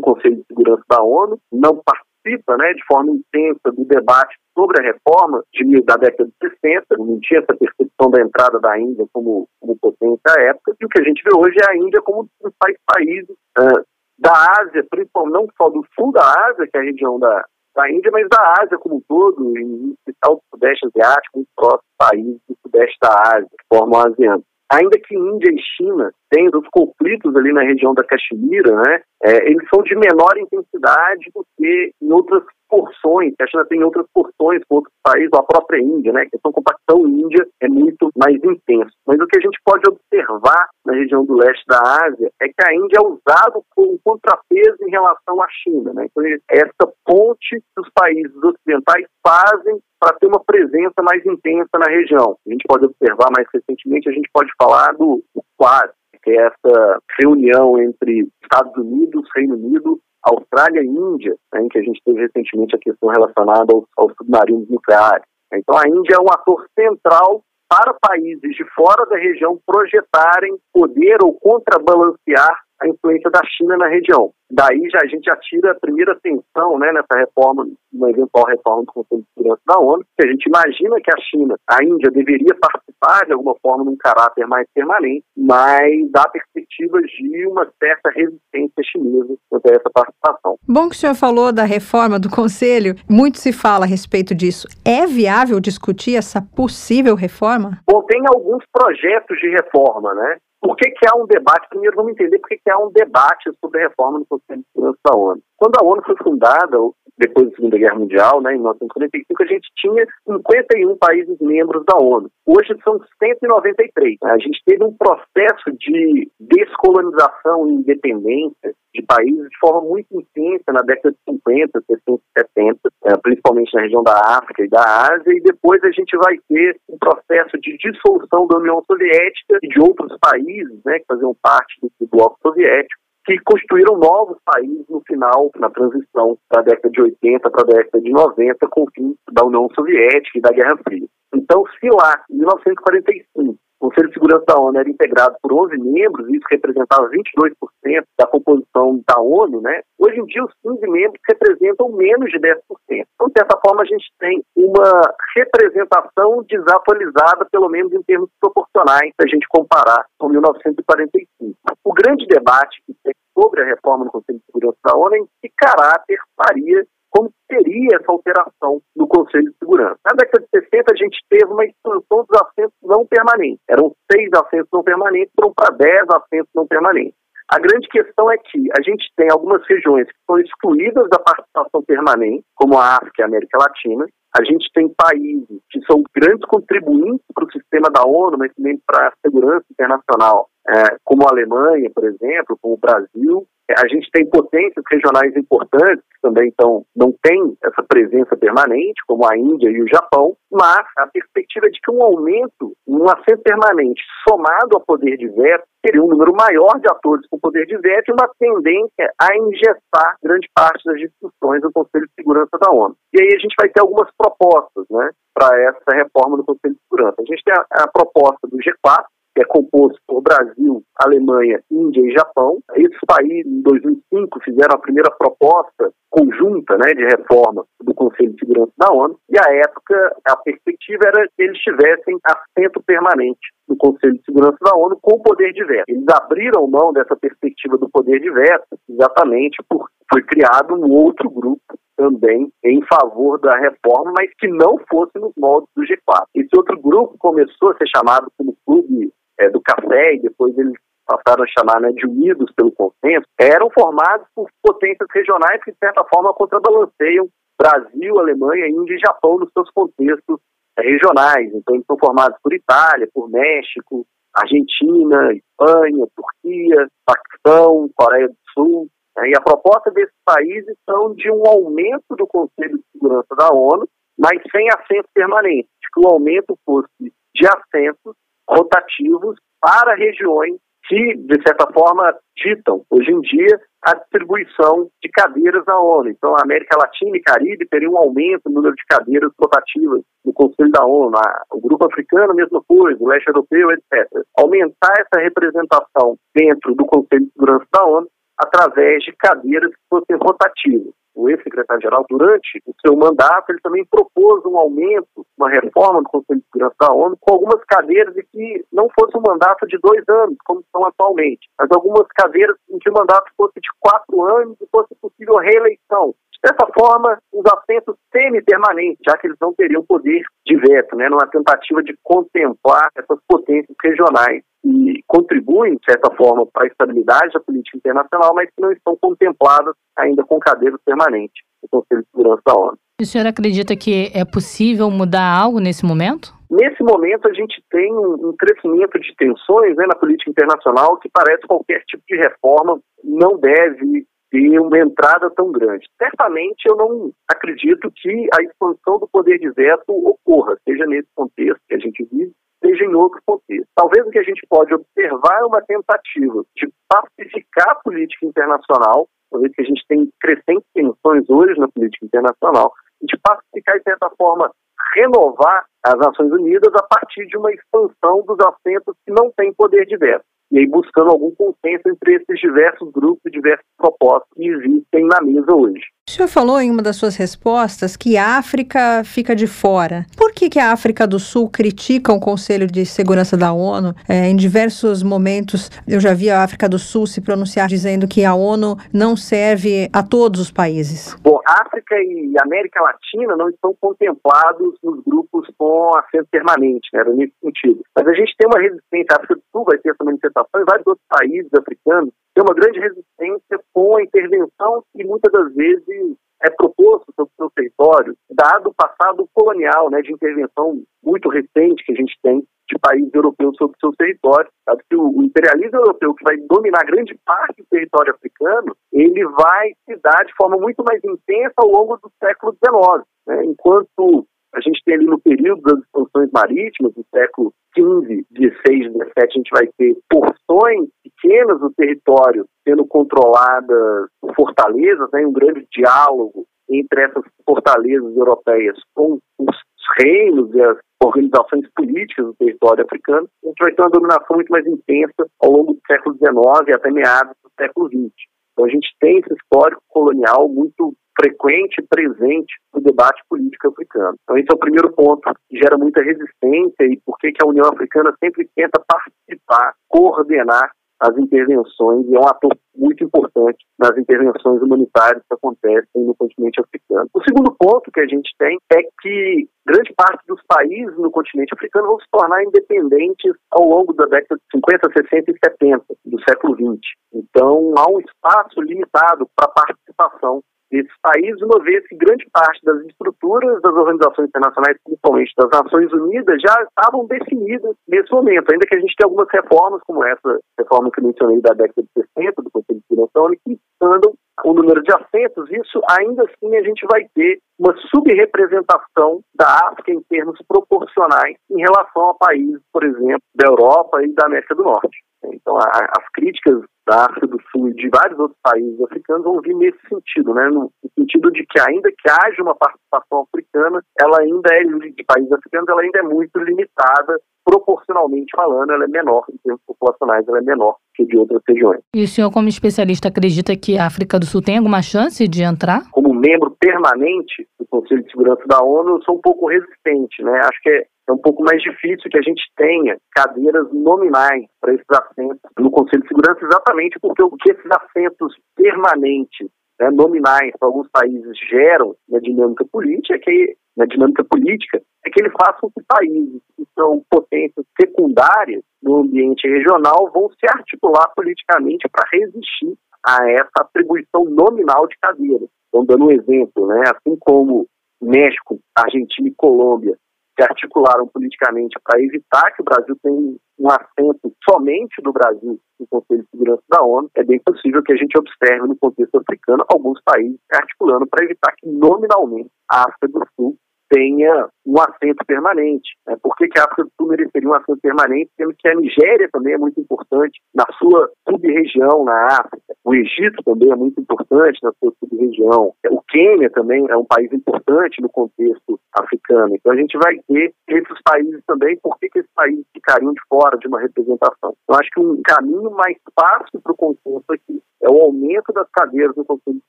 Conselho de Segurança da ONU, não participa participa né, de forma intensa do debate sobre a reforma de, da década de 60, não tinha essa percepção da entrada da Índia como, como potência à época, e o que a gente vê hoje é a Índia como um dos principais países uh, da Ásia, principalmente não só do sul da Ásia, que é a região da, da Índia, mas da Ásia como um todo, em especial do Sudeste Asiático, muito próximo países do Sudeste da Ásia, que formam a ASEAN. Ainda que Índia e China tenham os conflitos ali na região da Caxemira, né, é, eles são de menor intensidade do que em outras porções, a China tem outras porções com outros países, a própria Índia, né? A questão compactão Índia é muito mais intenso. Mas o que a gente pode observar na região do leste da Ásia é que a Índia é usado como contrapeso em relação à China, né? Então, essa ponte que os países ocidentais fazem para ter uma presença mais intensa na região. A gente pode observar mais recentemente, a gente pode falar do, do Quad, que é essa reunião entre Estados Unidos, Reino Unido Austrália e Índia, né, em que a gente teve recentemente a questão relacionada aos, aos submarinos nucleares. Então, a Índia é um ator central para países de fora da região projetarem poder ou contrabalancear a influência da China na região. Daí já a gente já tira a primeira tensão né, nessa reforma, uma eventual reforma do Conselho de Segurança da ONU, que a gente imagina que a China, a Índia deveria participar de alguma forma num caráter mais permanente, mas dá perspectivas de uma certa resistência chinesa quanto a essa participação. Bom que o senhor falou da reforma do Conselho, muito se fala a respeito disso. É viável discutir essa possível reforma? Bom, tem alguns projetos de reforma, né? Por que, que há um debate? Primeiro, vamos entender por que, que há um debate sobre a reforma do Conselho de Segurança da ONU. Quando a ONU foi fundada, depois da Segunda Guerra Mundial, né, em 1945, a gente tinha 51 países membros da ONU. Hoje são 193. A gente teve um processo de descolonização e independência de países de forma muito intensa na década de 50, 60, 70, principalmente na região da África e da Ásia, e depois a gente vai ter um processo de dissolução da União Soviética e de outros países né, que faziam parte do, do bloco soviético que construíram novos países no final, na transição da década de 80 para a década de 90, com o fim da União Soviética e da Guerra Fria. Então, se lá, em 1945, o Conselho de Segurança da ONU era integrado por 11 membros, isso representava 22% da composição da ONU, né? Hoje em dia, os 15 membros representam menos de 10%. Então, de certa forma, a gente tem uma representação desatualizada, pelo menos em termos proporcionais, se a gente comparar com 1945. O grande debate que tem sobre a reforma do Conselho de Segurança da ONU é em que caráter faria como seria essa alteração no Conselho de Segurança. Na década de 60, a gente teve uma expansão dos assentos não permanentes. Eram seis assentos não permanentes, foram para dez assentos não permanentes. A grande questão é que a gente tem algumas regiões que são excluídas da participação permanente, como a África e a América Latina. A gente tem países que são grandes contribuintes para o sistema da ONU, mas também para a segurança internacional, é, como a Alemanha, por exemplo, como o Brasil, a gente tem potências regionais importantes que também então, não têm essa presença permanente, como a Índia e o Japão, mas a perspectiva é de que um aumento, um assento permanente somado ao poder de veto, teria um número maior de atores com poder de veto e uma tendência a engessar grande parte das discussões do Conselho de Segurança da ONU. E aí a gente vai ter algumas propostas né, para essa reforma do Conselho de Segurança. A gente tem a, a proposta do G4, é composto por Brasil, Alemanha, Índia e Japão. Esses países, em 2005, fizeram a primeira proposta conjunta né, de reforma do Conselho de Segurança da ONU, e à época a perspectiva era que eles tivessem assento permanente no Conselho de Segurança da ONU com o poder de veto. Eles abriram mão dessa perspectiva do poder de veto exatamente porque foi criado um outro grupo também em favor da reforma, mas que não fosse nos moldes do G4. Esse outro grupo começou a ser chamado como Clube é, do Café e depois eles passaram a chamar né, de Unidos pelo Consenso, eram formados por potências regionais que, de certa forma, contrabalanceiam Brasil, Alemanha, Índia e Japão nos seus contextos é, regionais. Então, eles são formados por Itália, por México, Argentina, Espanha, Turquia, Paquistão, Coreia do Sul. Né, e a proposta desses países são de um aumento do Conselho de Segurança da ONU, mas sem assento permanente, que o aumento fosse de assentos rotativos para regiões que, de certa forma, ditam, hoje em dia, a distribuição de cadeiras na ONU. Então, a América Latina e Caribe teriam um aumento no número de cadeiras rotativas no Conselho da ONU. O grupo africano, a mesma coisa, o leste europeu, etc. Aumentar essa representação dentro do Conselho de Segurança da ONU através de cadeiras que fossem rotativas. O ex-secretário-geral, durante o seu mandato, ele também propôs um aumento, uma reforma do Conselho de Segurança da ONU, com algumas cadeiras e que não fosse um mandato de dois anos, como são atualmente, mas algumas cadeiras em que o mandato fosse de quatro anos e fosse possível reeleição. Dessa forma, os assentos semi-permanentes, já que eles não teriam poder de veto, né, numa tentativa de contemplar essas potências regionais e contribuem, de certa forma, para a estabilidade da política internacional, mas que não estão contempladas ainda com cadeiras permanentes no Conselho de Segurança da ONU. O senhor acredita que é possível mudar algo nesse momento? Nesse momento, a gente tem um crescimento de tensões né, na política internacional que parece qualquer tipo de reforma não deve ter uma entrada tão grande. Certamente eu não acredito que a expansão do poder de veto ocorra, seja nesse contexto que a gente vive, seja em outro contexto. Talvez o que a gente pode observar é uma tentativa de pacificar a política internacional, uma vez que a gente tem crescentes tensões hoje na política internacional, de pacificar, de certa forma, renovar as Nações Unidas a partir de uma expansão dos assentos que não têm poder de veto e aí buscando algum consenso entre esses diversos grupos e diversas propostas que existem na mesa hoje. O senhor falou em uma das suas respostas que a África fica de fora. Por que, que a África do Sul critica o Conselho de Segurança da ONU? É, em diversos momentos eu já vi a África do Sul se pronunciar dizendo que a ONU não serve a todos os países. Bom, África e América Latina não estão contemplados nos grupos com assento permanente, né, nesse sentido. Mas a gente tem uma resistência, a África do Sul vai ter essa manifestação, e vários outros países africanos tem uma grande resistência com a intervenção que muitas das vezes é proposto sobre o seu território, dado o passado colonial, né, de intervenção muito recente que a gente tem de países europeus sobre o seu território. Sabe que o imperialismo europeu, que vai dominar grande parte do território africano, ele vai se dar de forma muito mais intensa ao longo do século XIX. Né? Enquanto a gente tem ali no período das expansões marítimas, do século XV, XVI, XVII, a gente vai ter porções pequenas do território sendo controladas por fortalezas, né, um grande diálogo entre essas fortalezas europeias com os reinos e as organizações políticas do território africano, a gente vai ter uma dominação muito mais intensa ao longo do século XIX e até meados do século XX. Então a gente tem esse histórico colonial muito frequente presente no debate político africano. Então esse é o primeiro ponto que gera muita resistência e por que a União Africana sempre tenta participar, coordenar as intervenções e é um ator muito importante nas intervenções humanitárias que acontecem no continente africano. O segundo ponto que a gente tem é que grande parte dos países no continente africano vão se tornar independentes ao longo da década de 50, 60 e 70 do século 20. Então há um espaço limitado para participação desses países, uma vez que grande parte das estruturas das organizações internacionais, principalmente das Nações Unidas, já estavam definidas nesse momento, ainda que a gente tenha algumas reformas, como essa reforma que mencionei da década de 60, do Conselho de Segurança da ONU, que andam o número de assentos, isso ainda assim a gente vai ter uma subrepresentação da África em termos proporcionais em relação a países, por exemplo, da Europa e da América do Norte. Então, a, as críticas da África do Sul e de vários outros países africanos vão vir nesse sentido, né? no, no sentido de que ainda que haja uma participação africana, ela ainda é de países africanos, ela ainda é muito limitada proporcionalmente falando, ela é menor, em termos populacionais, ela é menor que de outras regiões. E o senhor, como especialista, acredita que a África do Sul tem alguma chance de entrar? Como membro permanente do Conselho de Segurança da ONU, eu sou um pouco resistente, né? Acho que é, é um pouco mais difícil que a gente tenha cadeiras nominais para esses assentos no Conselho de Segurança, exatamente porque o que esses assentos permanentes né, nominais para alguns países geram na dinâmica política, é que na dinâmica política, é que ele faça com que países que são potências secundárias no ambiente regional vão se articular politicamente para resistir a essa atribuição nominal de cadeiras. Então, dando um exemplo, né, assim como México, Argentina e Colômbia se articularam politicamente para evitar que o Brasil tenha um assento somente do Brasil no Conselho de Segurança da ONU, é bem possível que a gente observe no contexto africano alguns países se articulando para evitar que nominalmente a África do Sul tenha um assento permanente. Né? Por que, que a África do Sul mereceria um assento permanente, sendo que a Nigéria também é muito importante na sua sub-região na África, o Egito também é muito importante na sua sub-região, o Quênia também é um país importante no contexto africano. Então a gente vai ter esses países também, por que, que esses países ficariam de fora de uma representação? Eu acho que um caminho mais fácil para o consenso aqui é o aumento das cadeiras no Conselho de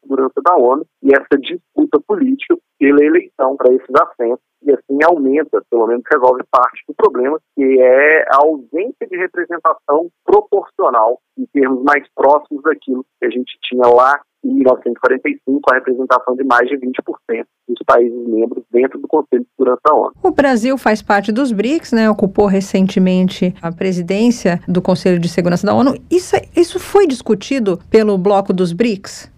Segurança da ONU e essa disputa política pela eleição para esses assentos e assim aumenta, pelo menos resolve parte do problema, que é a ausência de representação proporcional em termos mais próximos daquilo que a gente tinha lá em 1945, a representação de mais de 20% dos países membros dentro do Conselho de Segurança da ONU. O Brasil faz parte dos BRICS, né? Ocupou recentemente a presidência do Conselho de Segurança da ONU. Isso, isso foi discutido pelo bloco dos BRICS?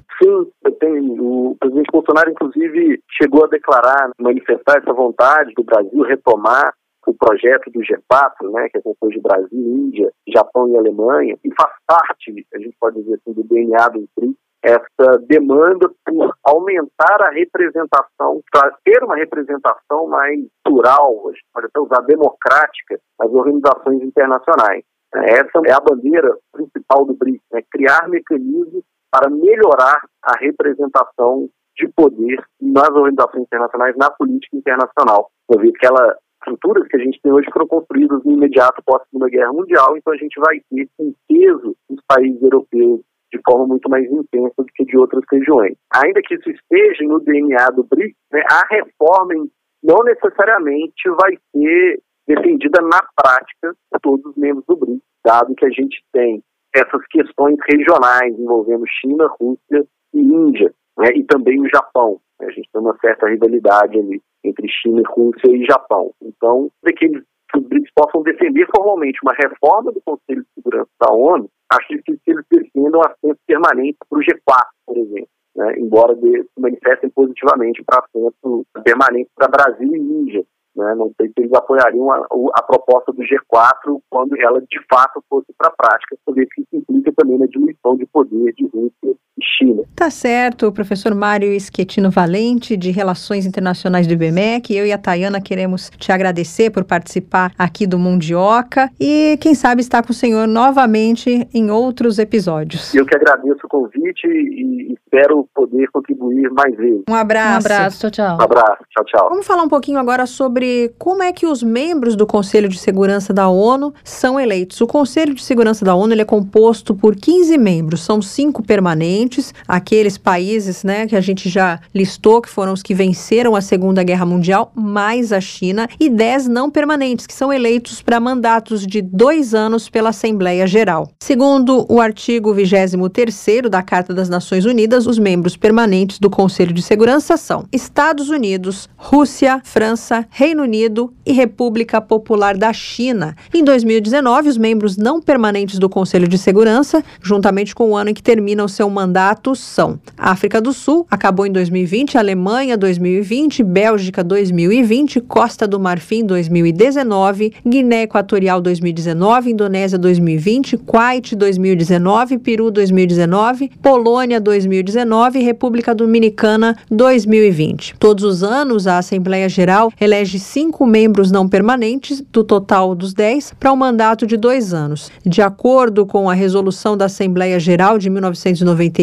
O presidente Bolsonaro, inclusive, chegou a declarar, manifestar essa vontade do Brasil retomar o projeto do G4, né, que é composto de Brasil, Índia, Japão e Alemanha, e faz parte, a gente pode dizer assim, do DNA do BRICS, essa demanda por aumentar a representação, para ter uma representação mais plural, a gente pode até usar democrática, nas organizações internacionais. Essa é a bandeira principal do BRICS, né, criar mecanismos para melhorar a representação de poder nas organizações internacionais, na política internacional. Uma vez que ela estruturas que a gente tem hoje foram construídas no imediato pós-Segunda Guerra Mundial, então a gente vai ter um peso dos países europeus de forma muito mais intensa do que de outras regiões. Ainda que isso esteja no DNA do BRICS, né, a reforma não necessariamente vai ser defendida na prática por todos os membros do BRICS, dado que a gente tem essas questões regionais envolvendo China, Rússia e Índia, né, e também o Japão. A gente tem uma certa rivalidade ali entre China, Rússia e Japão. Então, para que, eles, que BRICS possam defender formalmente uma reforma do Conselho de Segurança da ONU, acho difícil que eles defendam assentos permanentes para o G4, por exemplo. Né, embora de, se manifestem positivamente para assentos permanentes para Brasil e Índia. Né? Não sei se eles apoiariam a, a, proposta do G4 quando ela de fato fosse para a prática, porque isso implica também na diminuição de poder de Rússia China. Tá certo, professor Mário Schettino Valente, de Relações Internacionais do IBMEC. Eu e a Tayana queremos te agradecer por participar aqui do Mundioca e, quem sabe, estar com o senhor novamente em outros episódios. Eu que agradeço o convite e espero poder contribuir mais vezes. Um abraço. Um abraço, tchau, tchau. Um abraço, tchau, tchau. Vamos falar um pouquinho agora sobre sobre como é que os membros do Conselho de Segurança da ONU são eleitos. O Conselho de Segurança da ONU é composto por 15 membros, são cinco permanentes, aqueles países né, que a gente já listou, que foram os que venceram a Segunda Guerra Mundial, mais a China, e 10 não permanentes, que são eleitos para mandatos de dois anos pela Assembleia Geral. Segundo o artigo 23 da Carta das Nações Unidas, os membros permanentes do Conselho de Segurança são Estados Unidos, Rússia, França, Reino Unido e República Popular da China. Em 2019, os membros não permanentes do Conselho de Segurança, juntamente com o ano em que termina o seu mandato, são África do Sul, acabou em 2020, Alemanha 2020, Bélgica 2020, Costa do Marfim 2019, Guiné Equatorial 2019, Indonésia 2020, Kuwait 2019, Peru 2019, Polônia 2019 e República Dominicana 2020. Todos os anos, a Assembleia Geral elege cinco membros não permanentes, do total dos dez, para um mandato de dois anos. De acordo com a resolução da Assembleia Geral de 1991,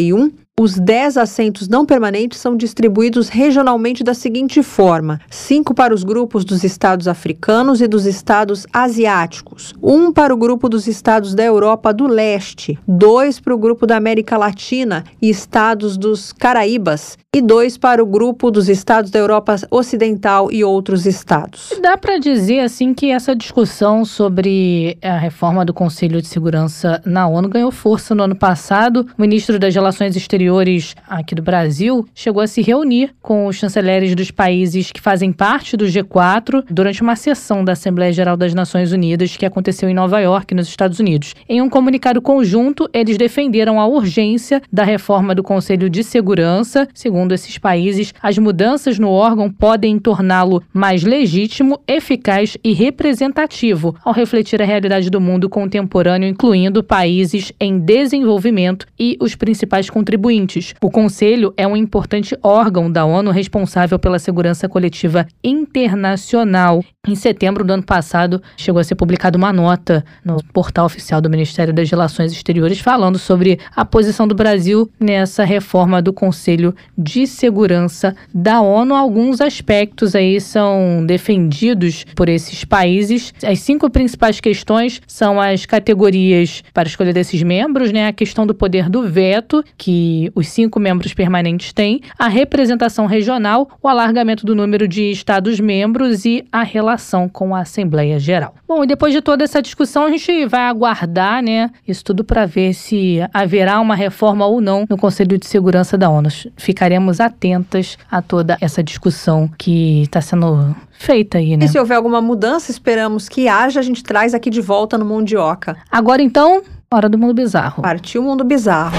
os 10 assentos não permanentes são distribuídos regionalmente da seguinte forma: cinco para os grupos dos estados africanos e dos estados asiáticos, um para o grupo dos estados da Europa do Leste, dois para o grupo da América Latina e estados dos Caraíbas, e dois para o grupo dos estados da Europa Ocidental e outros estados. Dá para dizer assim que essa discussão sobre a reforma do Conselho de Segurança na ONU ganhou força no ano passado. O ministro das Relações Exteriores aqui do Brasil chegou a se reunir com os chanceleres dos países que fazem parte do G4 durante uma sessão da Assembleia Geral das Nações Unidas que aconteceu em Nova York, nos Estados Unidos. Em um comunicado conjunto, eles defenderam a urgência da reforma do Conselho de Segurança. Segundo esses países, as mudanças no órgão podem torná-lo mais legítimo, eficaz e representativo ao refletir a realidade do mundo contemporâneo, incluindo países em desenvolvimento e os principais contribuintes. O Conselho é um importante órgão da ONU responsável pela segurança coletiva internacional. Em setembro do ano passado, chegou a ser publicada uma nota no portal oficial do Ministério das Relações Exteriores falando sobre a posição do Brasil nessa reforma do Conselho de Segurança da ONU. Alguns aspectos aí são defendidos por esses países. As cinco principais questões são as categorias para escolha desses membros, né? A questão do poder do veto, que os cinco membros permanentes têm, a representação regional, o alargamento do número de Estados-membros e a relação com a Assembleia Geral. Bom, e depois de toda essa discussão, a gente vai aguardar, né, isso tudo para ver se haverá uma reforma ou não no Conselho de Segurança da ONU. Ficaremos atentas a toda essa discussão que está sendo feita aí, né? E se houver alguma mudança, esperamos que haja, a gente traz aqui de volta no Mundioca. Agora então, hora do mundo bizarro. Partiu o mundo bizarro.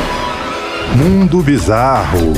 Mundo Bizarro.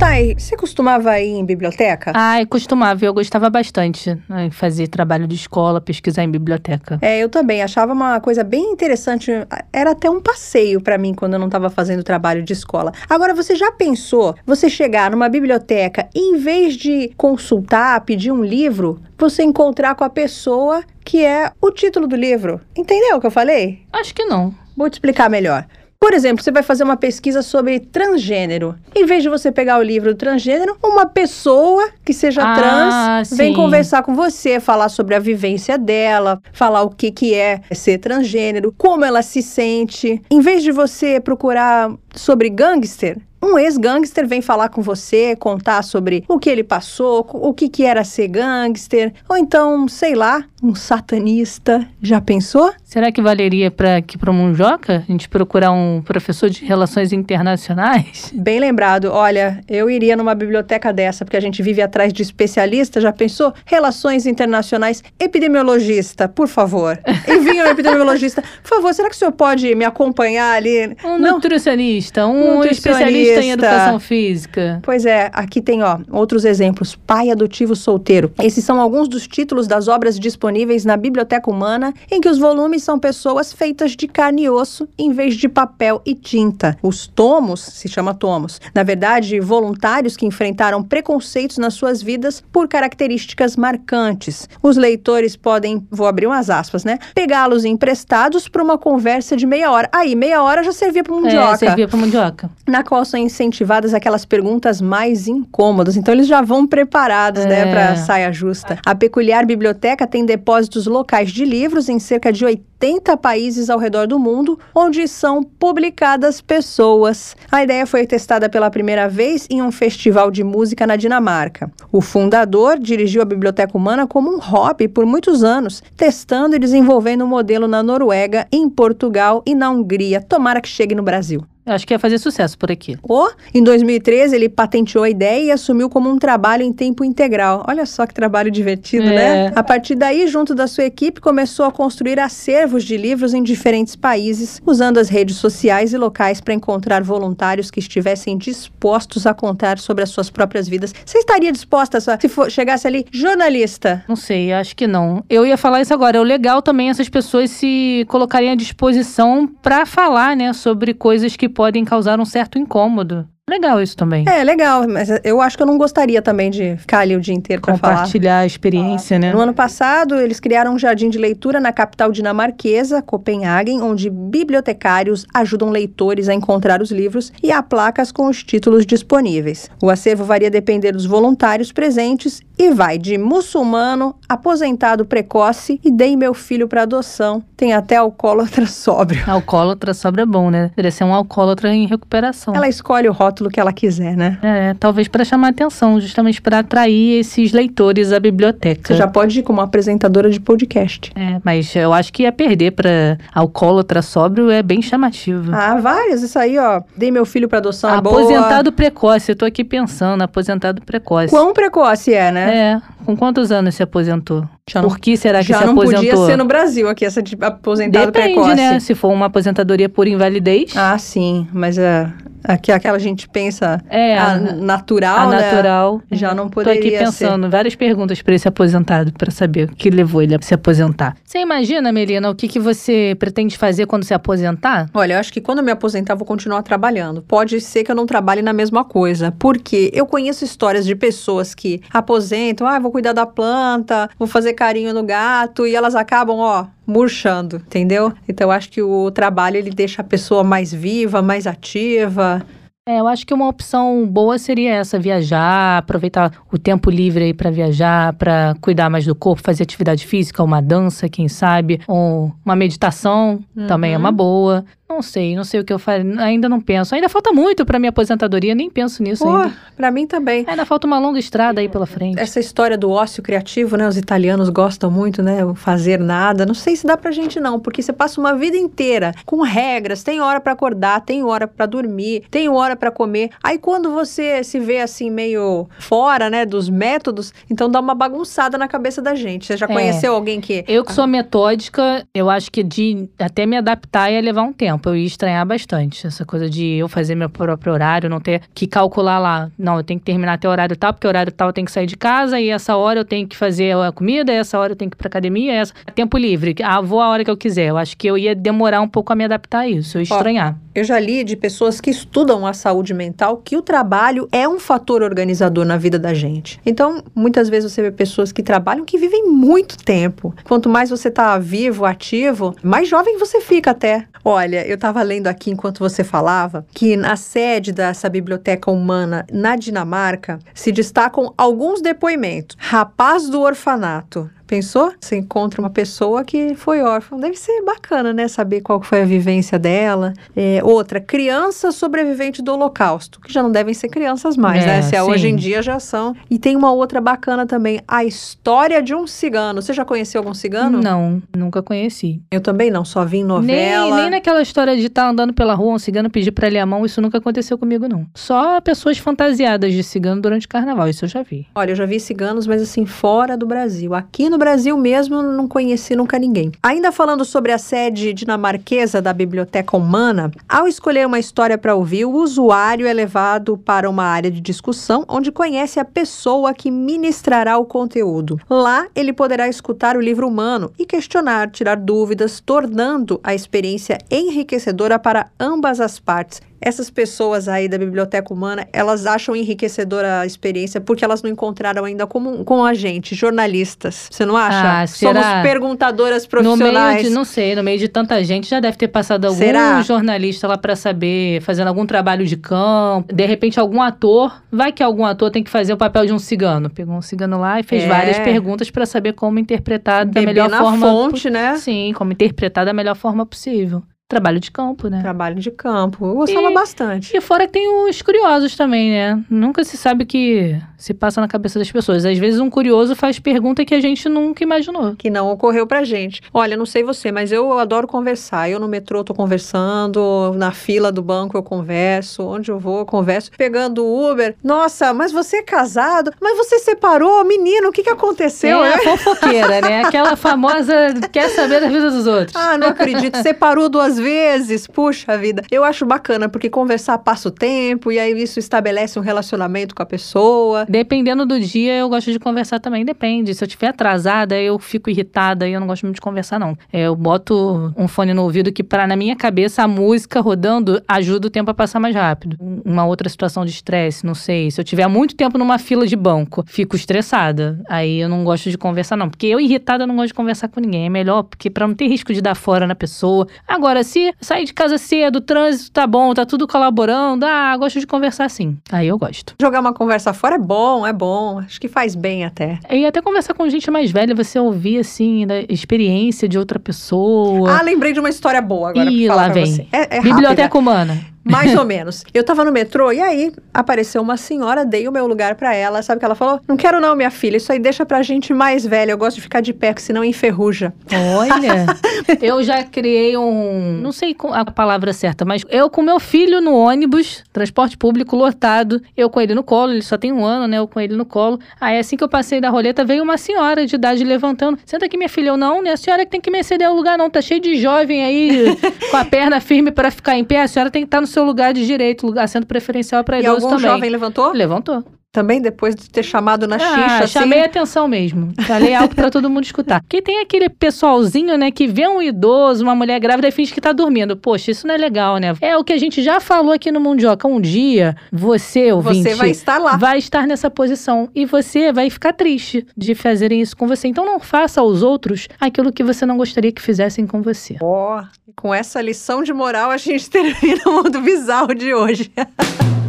Thay, você costumava ir em biblioteca? Ai, costumava, eu gostava bastante né, fazer trabalho de escola, pesquisar em biblioteca. É, eu também achava uma coisa bem interessante. Era até um passeio para mim quando eu não estava fazendo trabalho de escola. Agora, você já pensou você chegar numa biblioteca e em vez de consultar, pedir um livro, você encontrar com a pessoa que é o título do livro? Entendeu o que eu falei? Acho que não. Vou te explicar melhor. Por exemplo, você vai fazer uma pesquisa sobre transgênero. Em vez de você pegar o livro do transgênero, uma pessoa que seja Ah, trans vem sim. conversar com você, falar sobre a vivência dela, falar o que, que é ser transgênero, como ela se sente. Em vez de você procurar sobre gangster, um ex-gangster vem falar com você, contar sobre o que ele passou, o que, que era ser gangster, ou então, sei lá, um satanista. Já pensou? Será que valeria para aqui para o Munjoca? A gente procurar um professor de relações internacionais? Bem lembrado. Olha, eu iria numa biblioteca dessa, porque a gente vive atrás de especialista. Já pensou? Relações internacionais. Epidemiologista, por favor. Envie um epidemiologista. Por favor, será que o senhor pode me acompanhar ali? Um Não. nutricionista, um Nutricionista. especialista em educação física. Pois é, aqui tem, ó, outros exemplos. Pai adotivo solteiro. Esses são alguns dos títulos das obras disponíveis na Biblioteca Humana, em que os volumes são pessoas feitas de carne e osso, em vez de papel e tinta. Os tomos, se chama tomos, na verdade, voluntários que enfrentaram preconceitos nas suas vidas por características marcantes. Os leitores podem, vou abrir umas aspas, né? Pegá-los emprestados para uma conversa de meia hora. Aí, meia hora já servia para um É, mundioca servia para Mundioca. na qual são incentivadas aquelas perguntas mais incômodas. Então eles já vão preparados, né, É. para saia justa. A peculiar biblioteca tem depósitos locais de livros em cerca de 80 países ao redor do mundo, onde são publicadas pessoas. A ideia foi testada pela primeira vez em um festival de música na Dinamarca. O fundador dirigiu a Biblioteca Humana como um hobby por muitos anos, testando e desenvolvendo o modelo na Noruega, em Portugal e na Hungria. Tomara que chegue no Brasil. Acho que ia fazer sucesso por aqui. Oh, em 2013, ele patenteou a ideia e assumiu como um trabalho em tempo integral. Olha só que trabalho divertido, É. né? A partir daí, junto da sua equipe, começou a construir acervos de livros em diferentes países, usando as redes sociais e locais para encontrar voluntários que estivessem dispostos a contar sobre as suas próprias vidas. Você estaria disposta, a- se for, chegasse ali, jornalista? Não sei, acho que não. Eu ia falar isso agora. É o legal também essas pessoas se colocarem à disposição para falar, né, sobre coisas que podem causar um certo incômodo. Legal isso também. É, legal, mas eu acho que eu não gostaria também de ficar ali o dia inteiro para falar. Compartilhar a experiência, né? No ano passado, eles criaram um jardim de leitura na capital dinamarquesa, Copenhagen, onde bibliotecários ajudam leitores a encontrar os livros e há placas com os títulos disponíveis. O acervo varia depender dos voluntários presentes e vai de muçulmano, aposentado precoce e dei meu filho para adoção. Tem até alcoólatra sóbrio. Alcoólatra sobra bom, né? Deveria ser um alcoólatra em recuperação. Ela escolhe o rótulo que ela quiser, né? É, talvez para chamar atenção, justamente para atrair esses leitores à biblioteca. Você já pode ir como apresentadora de podcast. É, mas eu acho que ia perder para alcoólatra sóbrio é bem chamativo. Ah, várias. Isso aí, ó. Dei meu filho para adoção. é boa. aposentado precoce, eu tô aqui pensando, aposentado precoce. Quão precoce é, né? É, com quantos anos se aposentou? Já não- Por que será que Já se não aposentou? podia ser no Brasil aqui, essa de aposentado Depende, precoce. né? Se for uma aposentadoria por invalidez, Ah, sim, mas é, aqui aquela gente pensa é a, a, natural, a né? natural. Já não Tô aqui poderia pensando várias perguntas para esse aposentado, para saber o que levou ele a se aposentar. Você imagina, Melina, o que, que você pretende fazer quando se aposentar? Olha, eu acho que quando eu me aposentar, eu vou continuar trabalhando. Pode ser que eu não trabalhe na mesma coisa, porque eu conheço histórias de pessoas que aposentam, ah, vou cuidar da planta, vou fazer carinho no gato, e elas acabam, ó, murchando, entendeu? Então acho que o trabalho ele deixa a pessoa mais viva, mais ativa. É, eu acho que uma opção boa seria essa, viajar, aproveitar o tempo livre aí para viajar, para cuidar mais do corpo, fazer atividade física, uma dança, quem sabe, ou uma meditação uhum. também é uma boa. Não sei, não sei o que eu faria, ainda não penso. Ainda falta muito para minha aposentadoria, nem penso nisso Pô, ainda. Para mim também. Ainda falta uma longa estrada aí pela frente. Essa história do ócio criativo, né? Os italianos gostam muito, né? Fazer nada. Não sei se dá pra gente não, porque você passa uma vida inteira com regras, tem hora para acordar, tem hora para dormir, tem hora para comer. Aí quando você se vê assim meio fora, né, dos métodos, então dá uma bagunçada na cabeça da gente. Você já é. conheceu alguém que Eu que sou metódica, eu acho que de até me adaptar ia levar um tempo. Eu ia estranhar bastante essa coisa de eu fazer meu próprio horário, não ter que calcular lá. Não, eu tenho que terminar até o horário tal, porque o horário tal eu tenho que sair de casa, e essa hora eu tenho que fazer a comida, e essa hora eu tenho que ir pra academia, essa... tempo livre. Ah, vou a hora que eu quiser. Eu acho que eu ia demorar um pouco a me adaptar a isso, eu ia estranhar. Ó, eu já li de pessoas que estudam a saúde mental que o trabalho é um fator organizador na vida da gente. Então, muitas vezes você vê pessoas que trabalham que vivem muito tempo. Quanto mais você está vivo, ativo, mais jovem você fica até. Olha, eu estava lendo aqui enquanto você falava que na sede dessa biblioteca humana na Dinamarca se destacam alguns depoimentos. Rapaz do orfanato, Pensou? Você encontra uma pessoa que foi órfã. Deve ser bacana, né? Saber qual foi a vivência dela. É, outra, criança sobrevivente do Holocausto, que já não devem ser crianças mais, né? é, né? Se é hoje em dia já são. E tem uma outra bacana também, a história de um cigano. Você já conheceu algum cigano? Não, nunca conheci. Eu também não, só vi em novela. Nem, nem naquela história de estar tá andando pela rua, um cigano pedir pra ele a mão, isso nunca aconteceu comigo, não. Só pessoas fantasiadas de cigano durante o carnaval, isso eu já vi. Olha, eu já vi ciganos, mas assim, fora do Brasil. Aqui no Brasil mesmo não conheci nunca ninguém. Ainda falando sobre a sede dinamarquesa da Biblioteca Humana, ao escolher uma história para ouvir, o usuário é levado para uma área de discussão onde conhece a pessoa que ministrará o conteúdo. Lá, ele poderá escutar o livro humano e questionar, tirar dúvidas, tornando a experiência enriquecedora para ambas as partes essas pessoas aí da biblioteca humana, elas acham enriquecedora a experiência porque elas não encontraram ainda como com a gente, jornalistas. Você não acha? Ah, será? Somos perguntadoras profissionais. No meio de, não sei, no meio de tanta gente já deve ter passado algum será? jornalista lá para saber, fazendo algum trabalho de campo. De repente algum ator, vai que algum ator tem que fazer o papel de um cigano. Pegou um cigano lá e fez é. várias perguntas para saber como interpretar da melhor na forma. fonte, né? Sim, como interpretar da melhor forma possível. Trabalho de campo, né? Trabalho de campo. Eu gostava e, bastante. E fora que tem os curiosos também, né? Nunca se sabe o que se passa na cabeça das pessoas. Às vezes um curioso faz pergunta que a gente nunca imaginou. Que não ocorreu pra gente. Olha, não sei você, mas eu adoro conversar. Eu no metrô tô conversando, na fila do banco eu converso, onde eu vou eu converso. Pegando o Uber. Nossa, mas você é casado? Mas você separou? Menino, o que que aconteceu? É, a fofoqueira, né? Aquela famosa quer saber da vida dos outros. Ah, não acredito. Separou duas vezes, puxa vida. Eu acho bacana, porque conversar passa o tempo e aí isso estabelece um relacionamento com a pessoa. Dependendo do dia, eu gosto de conversar também, depende. Se eu estiver atrasada, eu fico irritada e eu não gosto muito de conversar, não. É, eu boto um fone no ouvido que, para na minha cabeça, a música rodando ajuda o tempo a passar mais rápido. Uma outra situação de estresse, não sei. Se eu tiver muito tempo numa fila de banco, fico estressada. Aí eu não gosto de conversar, não. Porque eu, irritada, não gosto de conversar com ninguém. É melhor, porque para não ter risco de dar fora na pessoa. Agora, se sair de casa cedo, o trânsito tá bom, tá tudo colaborando, ah, gosto de conversar assim. Aí eu gosto. Jogar uma conversa fora é bom, é bom. Acho que faz bem até. E até conversar com gente mais velha, você ouvir, assim, da experiência de outra pessoa. Ah, lembrei de uma história boa agora. Ih, lá vem. É, é Biblioteca Humana. Mais ou menos. Eu tava no metrô e aí apareceu uma senhora, dei o meu lugar para ela. Sabe o que ela falou? Não quero não, minha filha. Isso aí deixa pra gente mais velha. Eu gosto de ficar de pé, porque senão enferruja. Olha, eu já criei um. Não sei a palavra certa, mas eu com meu filho no ônibus, transporte público lotado, eu com ele no colo, ele só tem um ano, né? Eu com ele no colo. Aí assim que eu passei da roleta, veio uma senhora de idade levantando. Senta aqui, minha filha. Eu não, né? A senhora que tem que me ceder o lugar, não. Tá cheio de jovem aí com a perna firme para ficar em pé. A senhora tem que estar no seu lugar de direito, assento preferencial para idoso também. Algum jovem levantou? Levantou. Também depois de ter chamado na ah, xixa, assim. chamei atenção mesmo. Falei alto pra todo mundo escutar. Porque tem aquele pessoalzinho, né, que vê um idoso, uma mulher grávida e finge que tá dormindo. Poxa, isso não é legal, né? É o que a gente já falou aqui no Mundioca. Um dia, você, ouvinte... Você vai estar lá. Vai estar nessa posição. E você vai ficar triste de fazerem isso com você. Então não faça aos outros aquilo que você não gostaria que fizessem com você. Ó, com essa lição de moral a gente termina o mundo bizarro de hoje.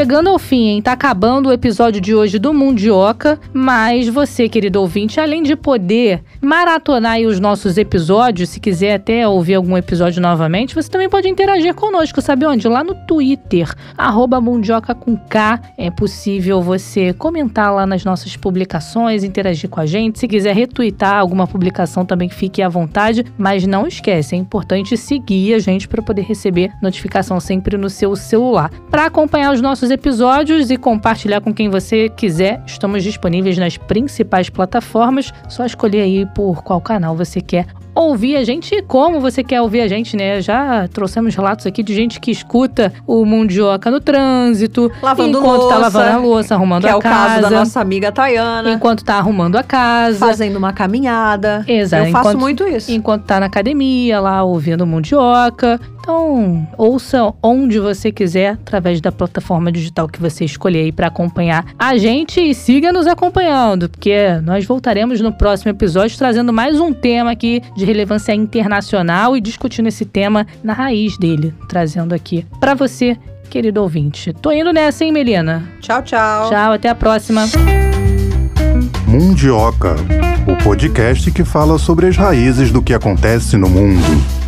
Chegando ao fim, hein? Tá acabando o episódio de hoje do Mundioca, mas você, querido ouvinte, além de poder maratonar os nossos episódios, se quiser até ouvir algum episódio novamente, você também pode interagir conosco, sabe onde? Lá no Twitter, arroba Mundioca com K. É possível você comentar lá nas nossas publicações, interagir com a gente. Se quiser retweetar alguma publicação também, fique à vontade, mas não esquece, é importante seguir a gente para poder receber notificação sempre no seu celular. Para acompanhar os nossos episódios e compartilhar com quem você quiser. Estamos disponíveis nas principais plataformas. Só escolher aí por qual canal você quer ouvir a gente e como você quer ouvir a gente, né? Já trouxemos relatos aqui de gente que escuta o Mundioca no trânsito, lavando enquanto louça, tá lavando a louça, arrumando que a é o casa. caso da nossa amiga Tayana. Enquanto tá arrumando a casa. Fazendo uma caminhada. Exato. Eu faço enquanto, muito isso. Enquanto tá na academia, lá ouvindo o Mundioca. Então, ouça onde você quiser, através da plataforma digital que você escolher aí para acompanhar a gente e siga nos acompanhando, porque nós voltaremos no próximo episódio trazendo mais um tema aqui de relevância internacional e discutindo esse tema na raiz dele, trazendo aqui para você, querido ouvinte. Tô indo nessa, hein, Melina? Tchau, tchau. Tchau, até a próxima. Mundioca, o podcast que fala sobre as raízes do que acontece no mundo.